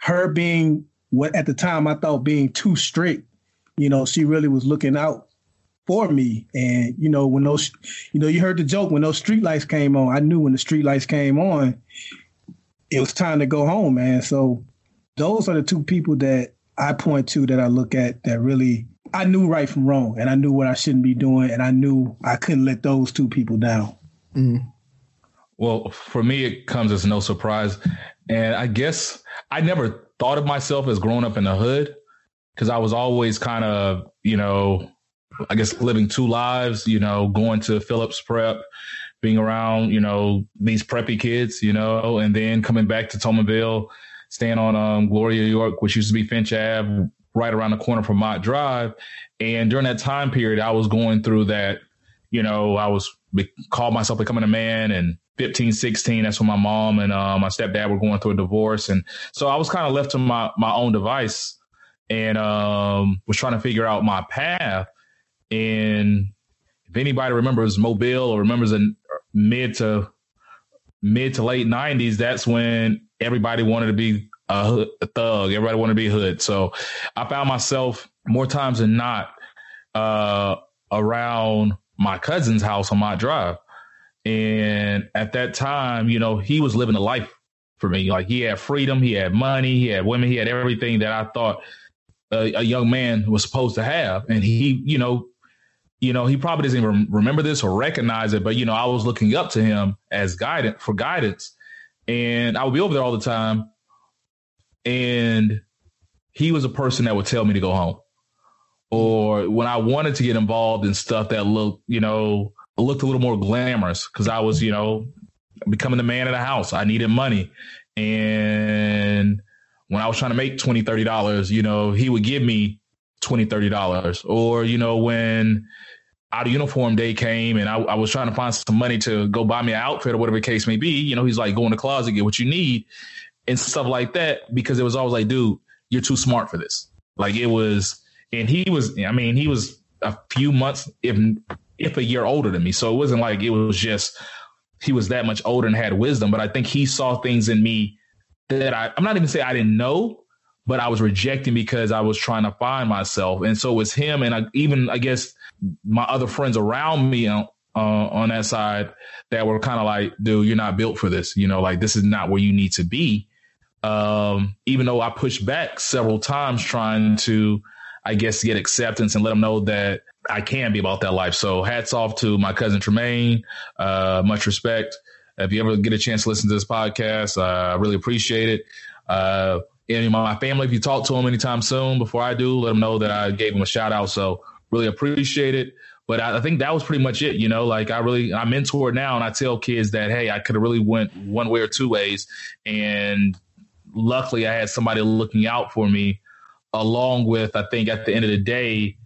her being what at the time I thought being too strict, you know, she really was looking out for me. And, you know, when those you know, you heard the joke when those street lights came on, I knew when the street lights came on, it was time to go home, man. So those are the two people that I point to that I look at that really I knew right from wrong and I knew what I shouldn't be doing and I knew I couldn't let those two people down. Well, for me, it comes as no surprise. And I guess I never thought of myself as growing up in the hood because I was always kind of, you know, I guess living two lives, you know, going to Phillips Prep, being around, you know, these preppy kids, you know, and then coming back to Toulminville, staying on um, Gloria York, which used to be Finch Ave, right around the corner from Mott Drive. And during that time period, I was going through that, you know, I was called myself becoming a man and 15, 16. That's when my mom and uh, my stepdad were going through a divorce. And so I was kind of left to my, my own device and um, was trying to figure out my path. And if anybody remembers Mobile or remembers in mid to mid to late 90s, that's when everybody wanted to be a, hood, a thug. Everybody wanted to be hood. So I found myself more times than not uh, around my cousin's house on my drive. And at that time, you know, he was living a life for me. Like he had freedom, he had money, he had women, he had everything that I thought a, a young man was supposed to have. And he, you know, you know, he probably doesn't even remember this or recognize it, but you know, I was looking up to him as guidance for guidance, and I would be over there all the time. And he was a person that would tell me to go home, or when I wanted to get involved in stuff that looked, you know, looked a little more glamorous because I was, you know, becoming the man of the house. I needed money, and when I was trying to make 20 dollars, you know, he would give me 20 dollars, or you know, when out of uniform day came and I, I, was trying to find some money to go buy me an outfit or whatever the case may be, you know, he's like, go in the closet, get what you need and stuff like that. Because it was always like, dude, you're too smart for this. Like it was, and he was, I mean, he was a few months, if, if a year older than me. So it wasn't like it was just, he was that much older and had wisdom, but I think he saw things in me that I, I'm not even saying I didn't know, but I was rejecting because I was trying to find myself. And so it was him. And I, even, I guess, my other friends around me on, uh, on that side that were kind of like, dude, you're not built for this. You know, like this is not where you need to be. Um, even though I pushed back several times trying to, I guess, get acceptance and let them know that I can be about that life. So hats off to my cousin Tremaine. Uh, much respect. If you ever get a chance to listen to this podcast, uh, I really appreciate it. Uh, any of my family, if you talk to them anytime soon before I do, let them know that I gave them a shout out. So really appreciate it. But I, I think that was pretty much it. You know, like I really, I mentor now and I tell kids that, hey, I could have really went one way or two ways. And luckily I had somebody looking out for me along with, I think at the end of the day,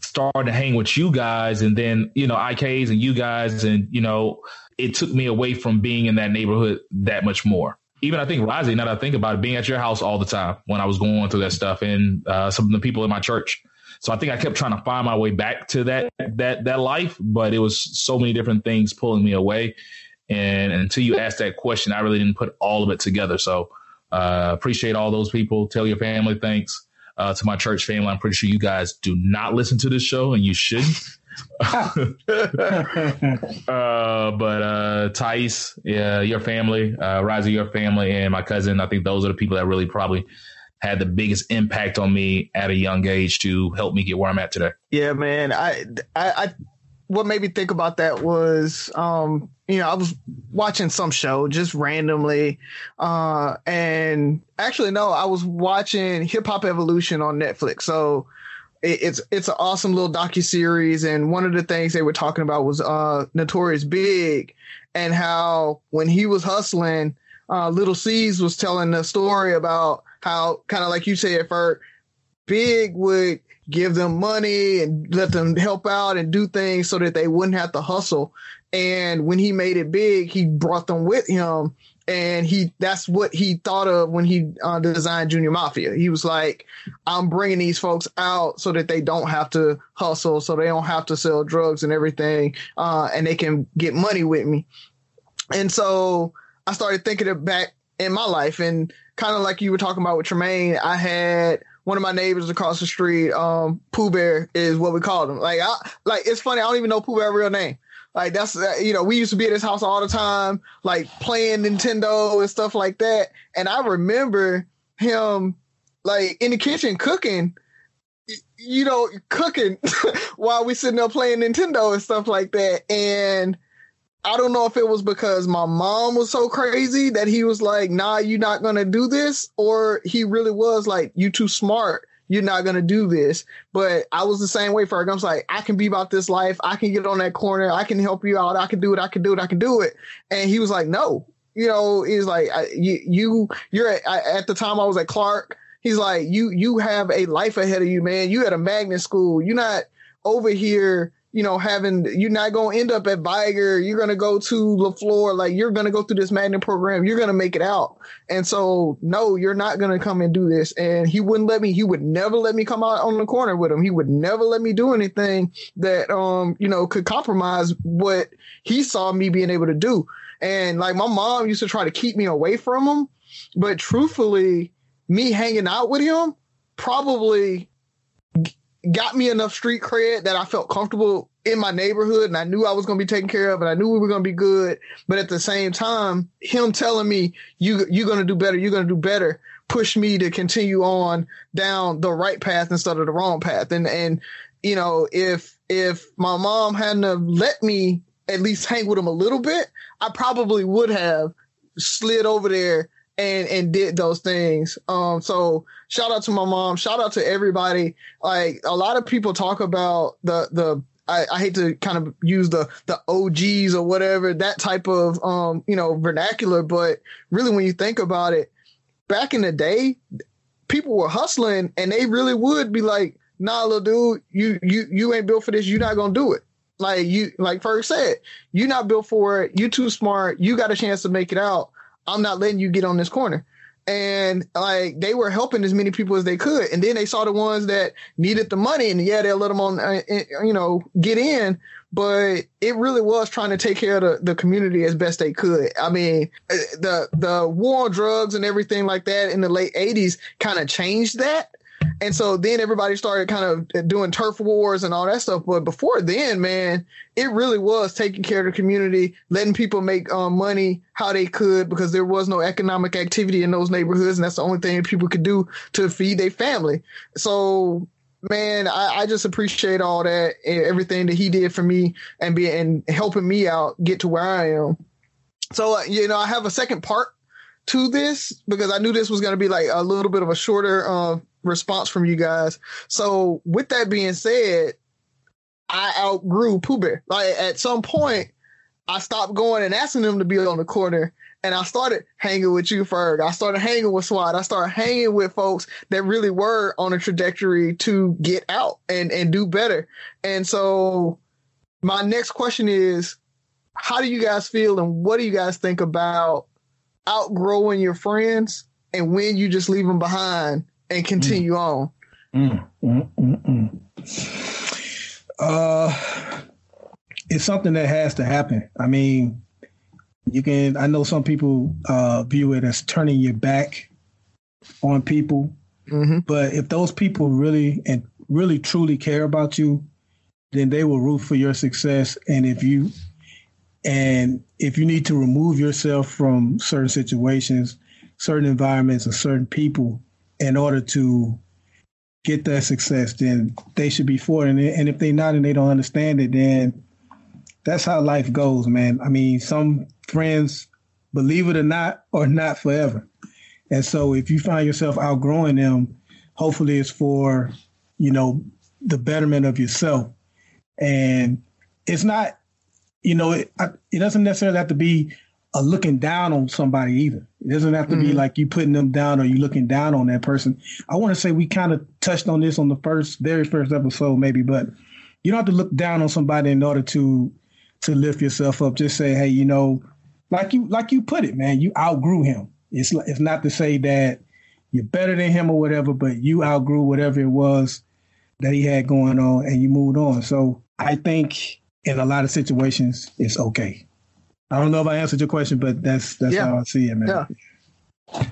starting to hang with you guys and then, you know, IKs and you guys. And, you know, it took me away from being in that neighborhood that much more even I think Rozzy, now that I think about it, being at your house all the time when I was going through that stuff and uh, some of the people in my church. So I think I kept trying to find my way back to that that that life, but it was so many different things pulling me away. And until you asked that question, I really didn't put all of it together. So uh, appreciate all those people. Tell your family thanks. Uh, to my church family, I'm pretty sure you guys do not listen to this show, and you shouldn't. uh, but uh, Thais, yeah, your family, uh, Rozzy, your family, and my cousin. I think those are the people that really probably had the biggest impact on me at a young age to help me get where I'm at today. Yeah, man. I, I, I what made me think about that was, um, you know, I was watching some show just randomly, uh, and actually, no, I was watching Hip Hop Evolution on Netflix. So it, it's it's an awesome little docu series, and one of the things they were talking about was uh, Notorious Big, and how when he was hustling, uh, Lil' Cease was telling the story about how kind of like you said, for Big would give them money and let them help out and do things so that they wouldn't have to hustle. And when he made it big, he brought them with him. And he, that's what he thought of when he uh, designed Junior Mafia. He was like, I'm bringing these folks out so that they don't have to hustle, so they don't have to sell drugs and everything, uh, and they can get money with me. And so I started thinking it back in my life and kind of like you were talking about with Tremaine, I had one of my neighbors across the street, um, Pooh Bear is what we called him. Like, I, like it's funny. I don't even know Pooh Bear's real name. Like that's uh, you know we used to be at his house all the time, like playing Nintendo and stuff like that. And I remember him like in the kitchen cooking, you know, cooking while we sitting there playing Nintendo and stuff like that. And I don't know if it was because my mom was so crazy that he was like, nah, you're not going to do this. Or he really was like, you too smart. You're not going to do this. But I was the same way for her. I was like, I can be about this life. I can get on that corner. I can help you out. I can do it. I can do it. I can do it. And he was like, no, you know, he's like, you, you, you're at, at the time I was at Clark. He's like, you, you have a life ahead of you, man. You at a magnet school. You're not over here you know, having you're not gonna end up at Vigor, you're gonna go to LeFlore, like you're gonna go through this magnet program, you're gonna make it out. And so, no, you're not gonna come and do this. And he wouldn't let me, he would never let me come out on the corner with him. He would never let me do anything that um, you know, could compromise what he saw me being able to do. And like my mom used to try to keep me away from him, but truthfully, me hanging out with him probably got me enough street cred that I felt comfortable in my neighborhood and I knew I was going to be taken care of and I knew we were going to be good. But at the same time, him telling me you, you're going to do better. You're going to do better pushed me to continue on down the right path instead of the wrong path. And, and, you know, if, if my mom hadn't have let me at least hang with him a little bit, I probably would have slid over there and and did those things. Um, so shout out to my mom. Shout out to everybody. Like a lot of people talk about the the. I, I hate to kind of use the the OGs or whatever that type of um you know vernacular, but really when you think about it, back in the day, people were hustling and they really would be like, "Nah, little dude, you you you ain't built for this. You're not gonna do it." Like you, like Ferg said, you're not built for it. You too smart. You got a chance to make it out. I'm not letting you get on this corner. And like they were helping as many people as they could, and then they saw the ones that needed the money, and yeah, they'll let them on, uh, you know, get in. But it really was trying to take care of the, the community as best they could. I mean, uh, the the war on drugs and everything like that in the late '80s kind of changed that and so then everybody started kind of doing turf wars and all that stuff. But before then, man, it really was taking care of the community, letting people make um, money how they could because there was no economic activity in those neighborhoods. And that's the only thing people could do to feed their family. So man, I, I, just appreciate all that and everything that he did for me and being and helping me out get to where I am. So uh, you know, I have a second part to this because I knew this was going to be like a little bit of a shorter uh, response from you guys. So with that being said, I outgrew Pooh Bear. Like at some point, I stopped going and asking them to be on the corner. And I started hanging with you, Ferg. I started hanging with SWAT. I started hanging with folks that really were on a trajectory to get out and, and do better. And so my next question is, how do you guys feel and what do you guys think about outgrowing your friends and when you just leave them behind and continue mm. on. Mm, mm, mm, mm, uh, it's something that has to happen. I mean, you can. I know some people uh, view it as turning your back on people, mm-hmm. but if those people really and really truly care about you, then they will root for your success. And if you and if you need to remove yourself from certain situations, certain environments, or certain people, in order to get that success, then they should be for it. And, if they're not and they don't understand it, then that's how life goes, man. I mean, some friends, believe it or not, are not forever. And so if you find yourself outgrowing them, hopefully it's for, you know, the betterment of yourself. And it's not, you know, it, it doesn't necessarily have to be a looking down on somebody either. It doesn't have to mm-hmm. be like you putting them down or you looking down on that person. I want to say we kind of touched on this on the first, very first episode, maybe, but you don't have to look down on somebody in order to to lift yourself up. Just say, hey, you know, like you like you put it, man, you outgrew him. It's it's not to say that you're better than him or whatever, but you outgrew whatever it was that he had going on and you moved on. So I think in a lot of situations, it's okay. I don't know if I answered your question, but that's that's yeah. how I see it, man. Yeah.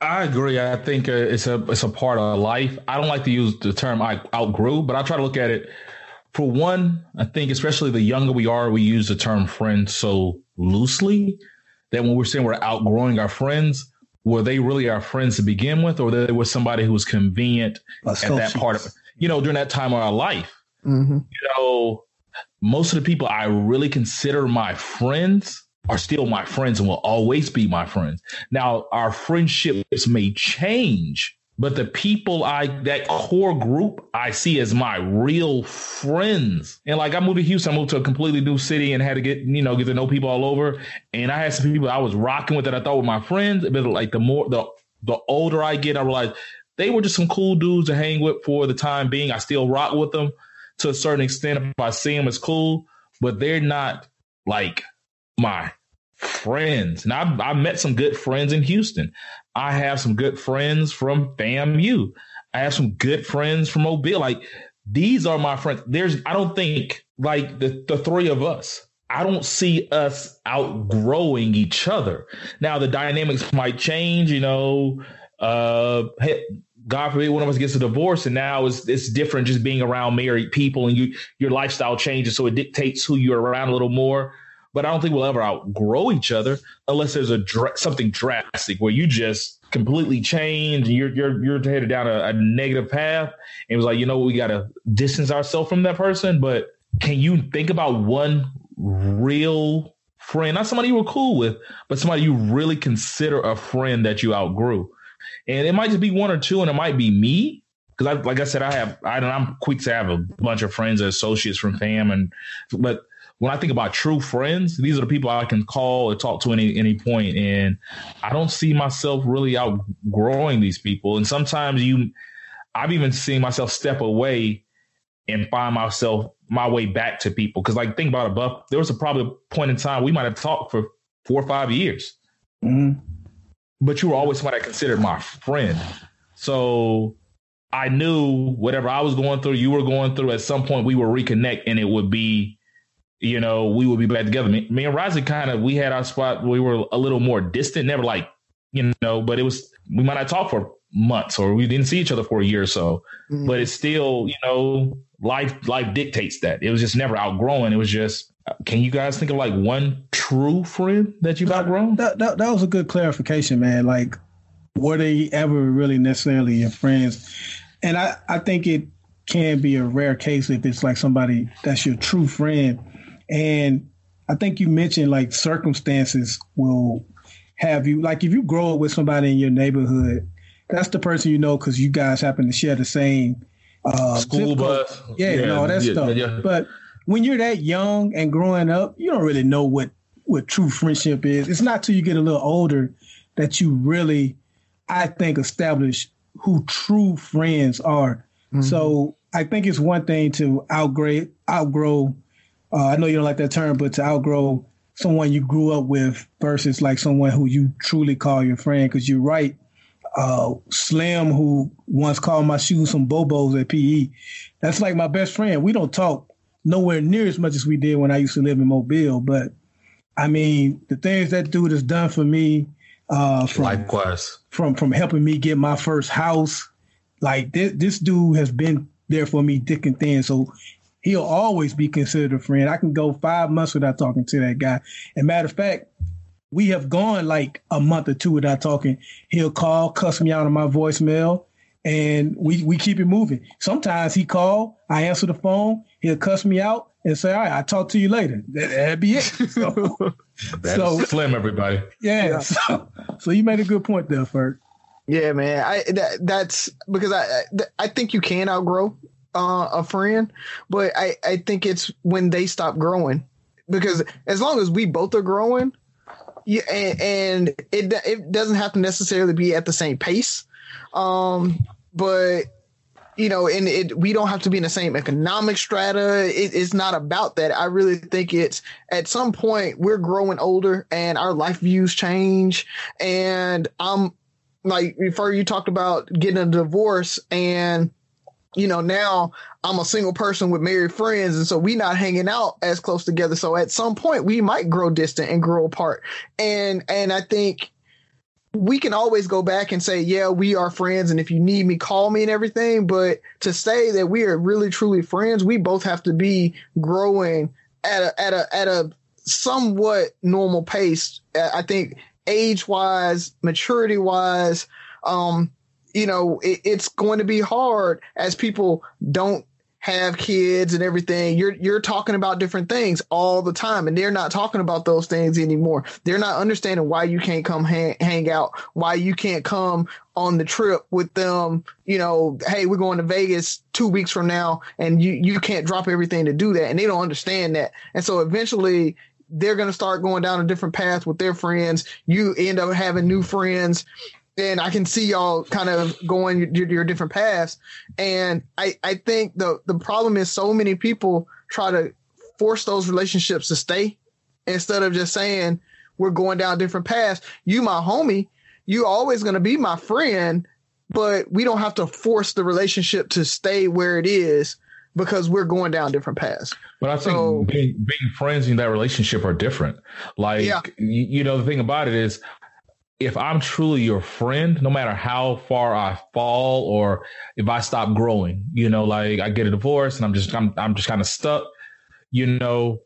I agree. I think uh, it's a it's a part of life. I don't like to use the term I outgrew, but I try to look at it. For one, I think especially the younger we are, we use the term friend so loosely that when we're saying we're outgrowing our friends, were they really our friends to begin with, or they were somebody who was convenient at that part of you know during that time of our life? Mm-hmm. You know, most of the people I really consider my friends are still my friends and will always be my friends. Now, our friendships may change, but the people I, that core group, I see as my real friends. And like I moved to Houston, I moved to a completely new city and had to get, you know, get to know people all over. And I had some people I was rocking with that I thought were my friends. But like the more, the, the older I get, I realize they were just some cool dudes to hang with for the time being. I still rock with them to a certain extent if I see them as cool, but they're not like my friends. Now, I've, I've met some good friends in Houston. I have some good friends from FAMU. I have some good friends from Mobile. Like these are my friends. There's, I don't think like the, the three of us, I don't see us outgrowing each other. Now the dynamics might change, you know, uh, God forbid one of us gets a divorce and now it's it's different just being around married people and you your lifestyle changes so it dictates who you're around a little more. But I don't think we'll ever outgrow each other unless there's a dr- something drastic where you just completely change and you're you're you're headed down a, a negative path and it was like you know we got to distance ourselves from that person. But can you think about one real friend, not somebody you were cool with, but somebody you really consider a friend that you outgrew? And it might just be one or two, and it might be me because I, like I said, I have I I'm quick to have a bunch of friends and associates from fam, and but when I think about true friends, these are the people I can call or talk to any any point, and I don't see myself really outgrowing these people. And sometimes you, I've even seen myself step away and find myself my way back to people because like think about it, Buff. There was a probably a point in time we might have talked for four or five years. Mm-hmm but you were always somebody I considered my friend. So I knew whatever I was going through, you were going through, at some point we would reconnect and it would be, you know, we would be back together. Me, me and Rozzy kind of, we had our spot, we were a little more distant, never like, you know, but it was, we might not talk for months or we didn't see each other for a year or so, mm-hmm. but it's still, you know, life, life dictates that. It was just never outgrowing. It was just, can you guys think of like one true friend that you've outgrown? That, that, that was a good clarification, man. Like, were they ever really necessarily your friends? And I, I think it can be a rare case if it's like somebody that's your true friend. And I think you mentioned like circumstances will have you, like if you grow up with somebody in your neighborhood, that's the person you know because you guys happen to share the same uh, school bus. Yeah, yeah, no, that yeah, stuff. Yeah. But when you're that young and growing up, you don't really know what what true friendship is. It's not till you get a little older that you really, I think, establish who true friends are. Mm-hmm. So I think it's one thing to outgrow outgrow. Uh, I know you don't like that term, but to outgrow someone you grew up with versus like someone who you truly call your friend. Because you're right. Uh, Slim, who once called my shoes some bobos at PE, that's like my best friend. We don't talk nowhere near as much as we did when I used to live in Mobile. But I mean, the things that dude has done for me, uh, from likewise, from from helping me get my first house, like this, this dude has been there for me thick and thin. So he'll always be considered a friend. I can go five months without talking to that guy. And matter of fact, we have gone like a month or two without talking. He'll call, cuss me out on my voicemail, and we we keep it moving. Sometimes he call, I answer the phone, he'll cuss me out and say, "All right, I'll talk to you later." That, that'd be it. So, so slim, everybody. Yeah. yeah. So, so you made a good point there, Ferg. Yeah, man. I that, that's because I I think you can outgrow uh, a friend, but I I think it's when they stop growing because as long as we both are growing, yeah, and, and it it doesn't have to necessarily be at the same pace. Um, but you know, and it we don't have to be in the same economic strata. It, it's not about that. I really think it's at some point we're growing older and our life views change. And I'm like before you talked about getting a divorce and you know now i'm a single person with married friends and so we not hanging out as close together so at some point we might grow distant and grow apart and and i think we can always go back and say, yeah, we are friends. And if you need me, call me and everything. But to say that we are really truly friends, we both have to be growing at a, at a, at a somewhat normal pace. I think age wise, maturity wise, um, you know, it, it's going to be hard as people don't have kids and everything you're you're talking about different things all the time and they're not talking about those things anymore. They're not understanding why you can't come hang, hang out why you can't come on the trip with them you know hey we're going to Vegas 2 weeks from now and you you can't drop everything to do that and they don't understand that. And so eventually they're going to start going down a different path with their friends. You end up having new friends and I can see y'all kind of going your, your, different paths. And I, I think the the problem is so many people try to force those relationships to stay instead of just saying we're going down different paths. You my homie, you always going to be my friend, but we don't have to force the relationship to stay where it is because we're going down different paths. But I think so, being, being, friends in that relationship are different. Like, yeah. you, you know, the thing about it is if I'm truly your friend, no matter how far I fall or if I stop growing, you know, like I get a divorce and I'm just I'm I'm just kind of stuck, you know,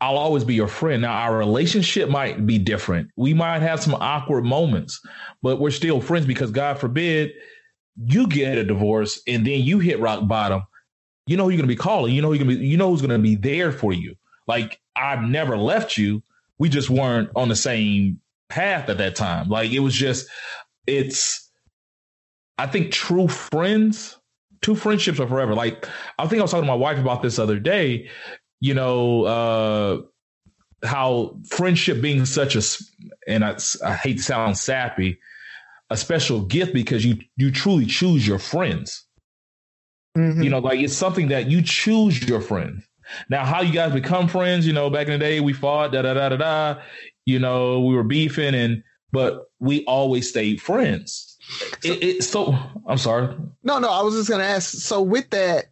I'll always be your friend. Now our relationship might be different. We might have some awkward moments, but we're still friends because God forbid you get a divorce and then you hit rock bottom. You know you're gonna be calling. You know you're gonna be. You know who's gonna be there for you. Like I've never left you. We just weren't on the same path at that time. Like it was just, it's, I think true friends, true friendships are forever. Like I think I was talking to my wife about this other day, you know, uh, how friendship being such a, and I, I hate to sound sappy, a special gift because you, you truly choose your friends. Mm-hmm. You know, like it's something that you choose your friends. Now, how you guys become friends, you know, back in the day, we fought, da da da da da you know, we were beefing and but we always stayed friends. So, it, it, so I'm sorry. No, no, I was just gonna ask. So with that,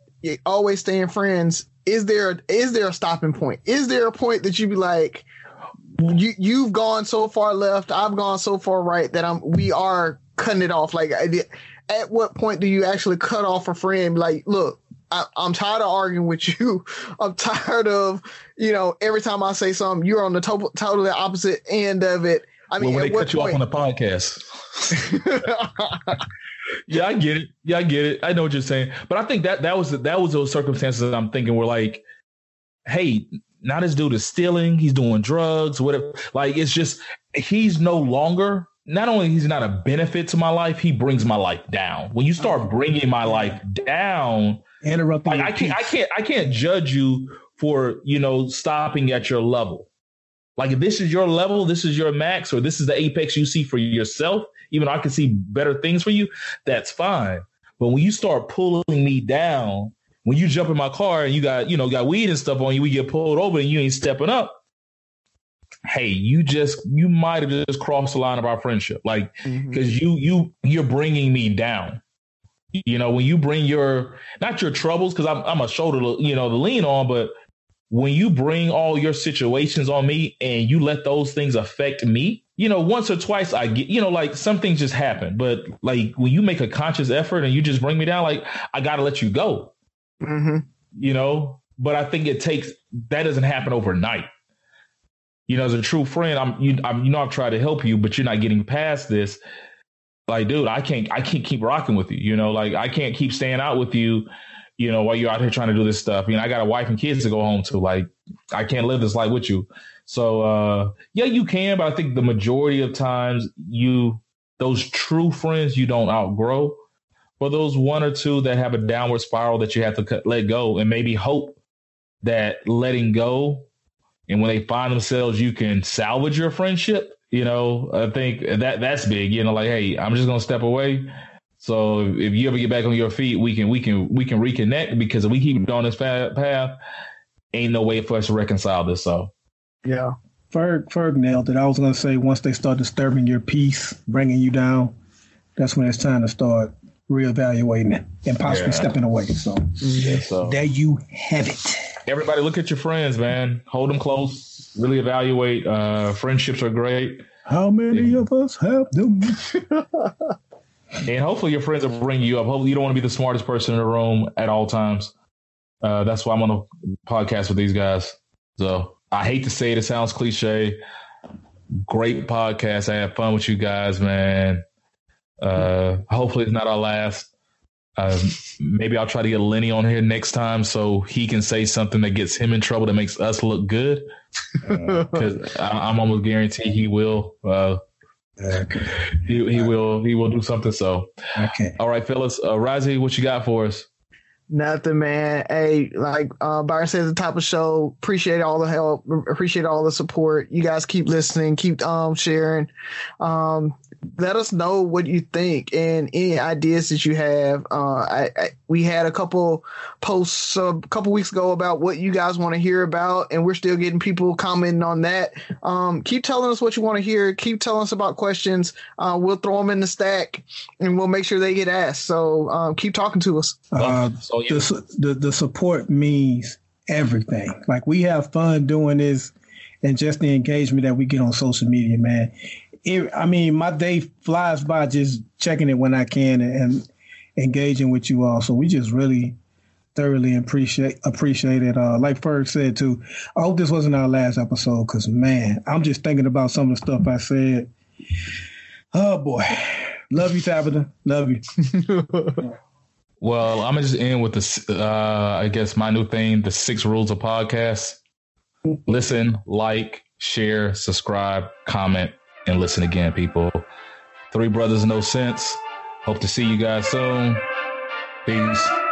always staying friends, is there is there a stopping point? Is there a point that you'd be like, you you've gone so far left, I've gone so far right that I'm we are cutting it off. Like, at what point do you actually cut off a friend? Like, look, I, am tired of arguing with you. I'm tired of, you know, every time I say something, you're on the to- totally opposite end of it. I mean, well, when they cut you off on the podcast. yeah, I get it. Yeah, I get it. I know what you're saying, but I think that that was that was those circumstances that I'm thinking were like, hey, now this dude is stealing. He's doing drugs, whatever. Like it's just he's no longer. Not only he's not a benefit to my life, he brings my life down. When you start uh-huh. bringing my life down, interrupting. Like, I can't, I can't, I can't judge you for you know stopping at your level. Like if this is your level, this is your max, or this is the apex you see for yourself. Even though I can see better things for you, that's fine. But when you start pulling me down, when you jump in my car and you got you know got weed and stuff on you, we get pulled over and you ain't stepping up. Hey, you just you might have just crossed the line of our friendship, like because mm-hmm. you you you're bringing me down. You know, when you bring your not your troubles, because I'm I'm a shoulder, you know, to lean on, but when you bring all your situations on me and you let those things affect me, you know, once or twice I get, you know, like some things just happen. But like when you make a conscious effort and you just bring me down, like I got to let you go. Mm-hmm. You know, but I think it takes that doesn't happen overnight. You know, as a true friend, I'm you, I'm, you know, I've tried to help you, but you're not getting past this like, dude, I can't, I can't keep rocking with you. You know, like I can't keep staying out with you, you know, while you're out here trying to do this stuff. You know, I got a wife and kids to go home to. Like, I can't live this life with you. So, uh, yeah, you can, but I think the majority of times you, those true friends you don't outgrow, but those one or two that have a downward spiral that you have to cut, let go and maybe hope that letting go and when they find themselves, you can salvage your friendship you know, I think that that's big. You know, like, hey, I'm just gonna step away. So if you ever get back on your feet, we can we can we can reconnect because if we keep on this path, ain't no way for us to reconcile this. So yeah, Ferg Ferg nailed it. I was gonna say once they start disturbing your peace, bringing you down, that's when it's time to start reevaluating it and possibly yeah. stepping away. So, yeah, so there you have it. Everybody, look at your friends, man. Hold them close really evaluate. Uh, friendships are great. How many of us have them? and hopefully your friends will bring you up. Hopefully you don't want to be the smartest person in the room at all times. Uh, that's why I'm on a podcast with these guys. So I hate to say it, it sounds cliche. Great podcast. I had fun with you guys, man. Uh, hopefully it's not our last. Um, maybe I'll try to get Lenny on here next time so he can say something that gets him in trouble that makes us look good. Because uh, I'm almost guaranteed he will. Uh, okay. He, he will. He will do something. So, okay. All right, Phyllis. Uh, Razi, what you got for us? Nothing, man. Hey, like uh, Byron said at the top of the show, appreciate all the help, appreciate all the support. You guys keep listening, keep um sharing. Um, let us know what you think and any ideas that you have. Uh, I, I, we had a couple posts a couple weeks ago about what you guys want to hear about, and we're still getting people commenting on that. Um, keep telling us what you want to hear. Keep telling us about questions. Uh, we'll throw them in the stack, and we'll make sure they get asked. So um, keep talking to us. Uh, so, yeah. the, the the support means everything. Like we have fun doing this, and just the engagement that we get on social media, man it, I mean, my day flies by just checking it when I can and, and engaging with you all. So we just really thoroughly appreciate appreciate it. Uh, like Ferg said too. I hope this wasn't our last episode because man, I'm just thinking about some of the stuff I said. Oh boy, love you, Tabitha. Love you. well, I'm gonna just end with the. Uh, I guess my new thing: the six rules of podcast. Listen, like, share, subscribe, comment, and listen again, people. Three brothers, no sense. Hope to see you guys soon. Peace.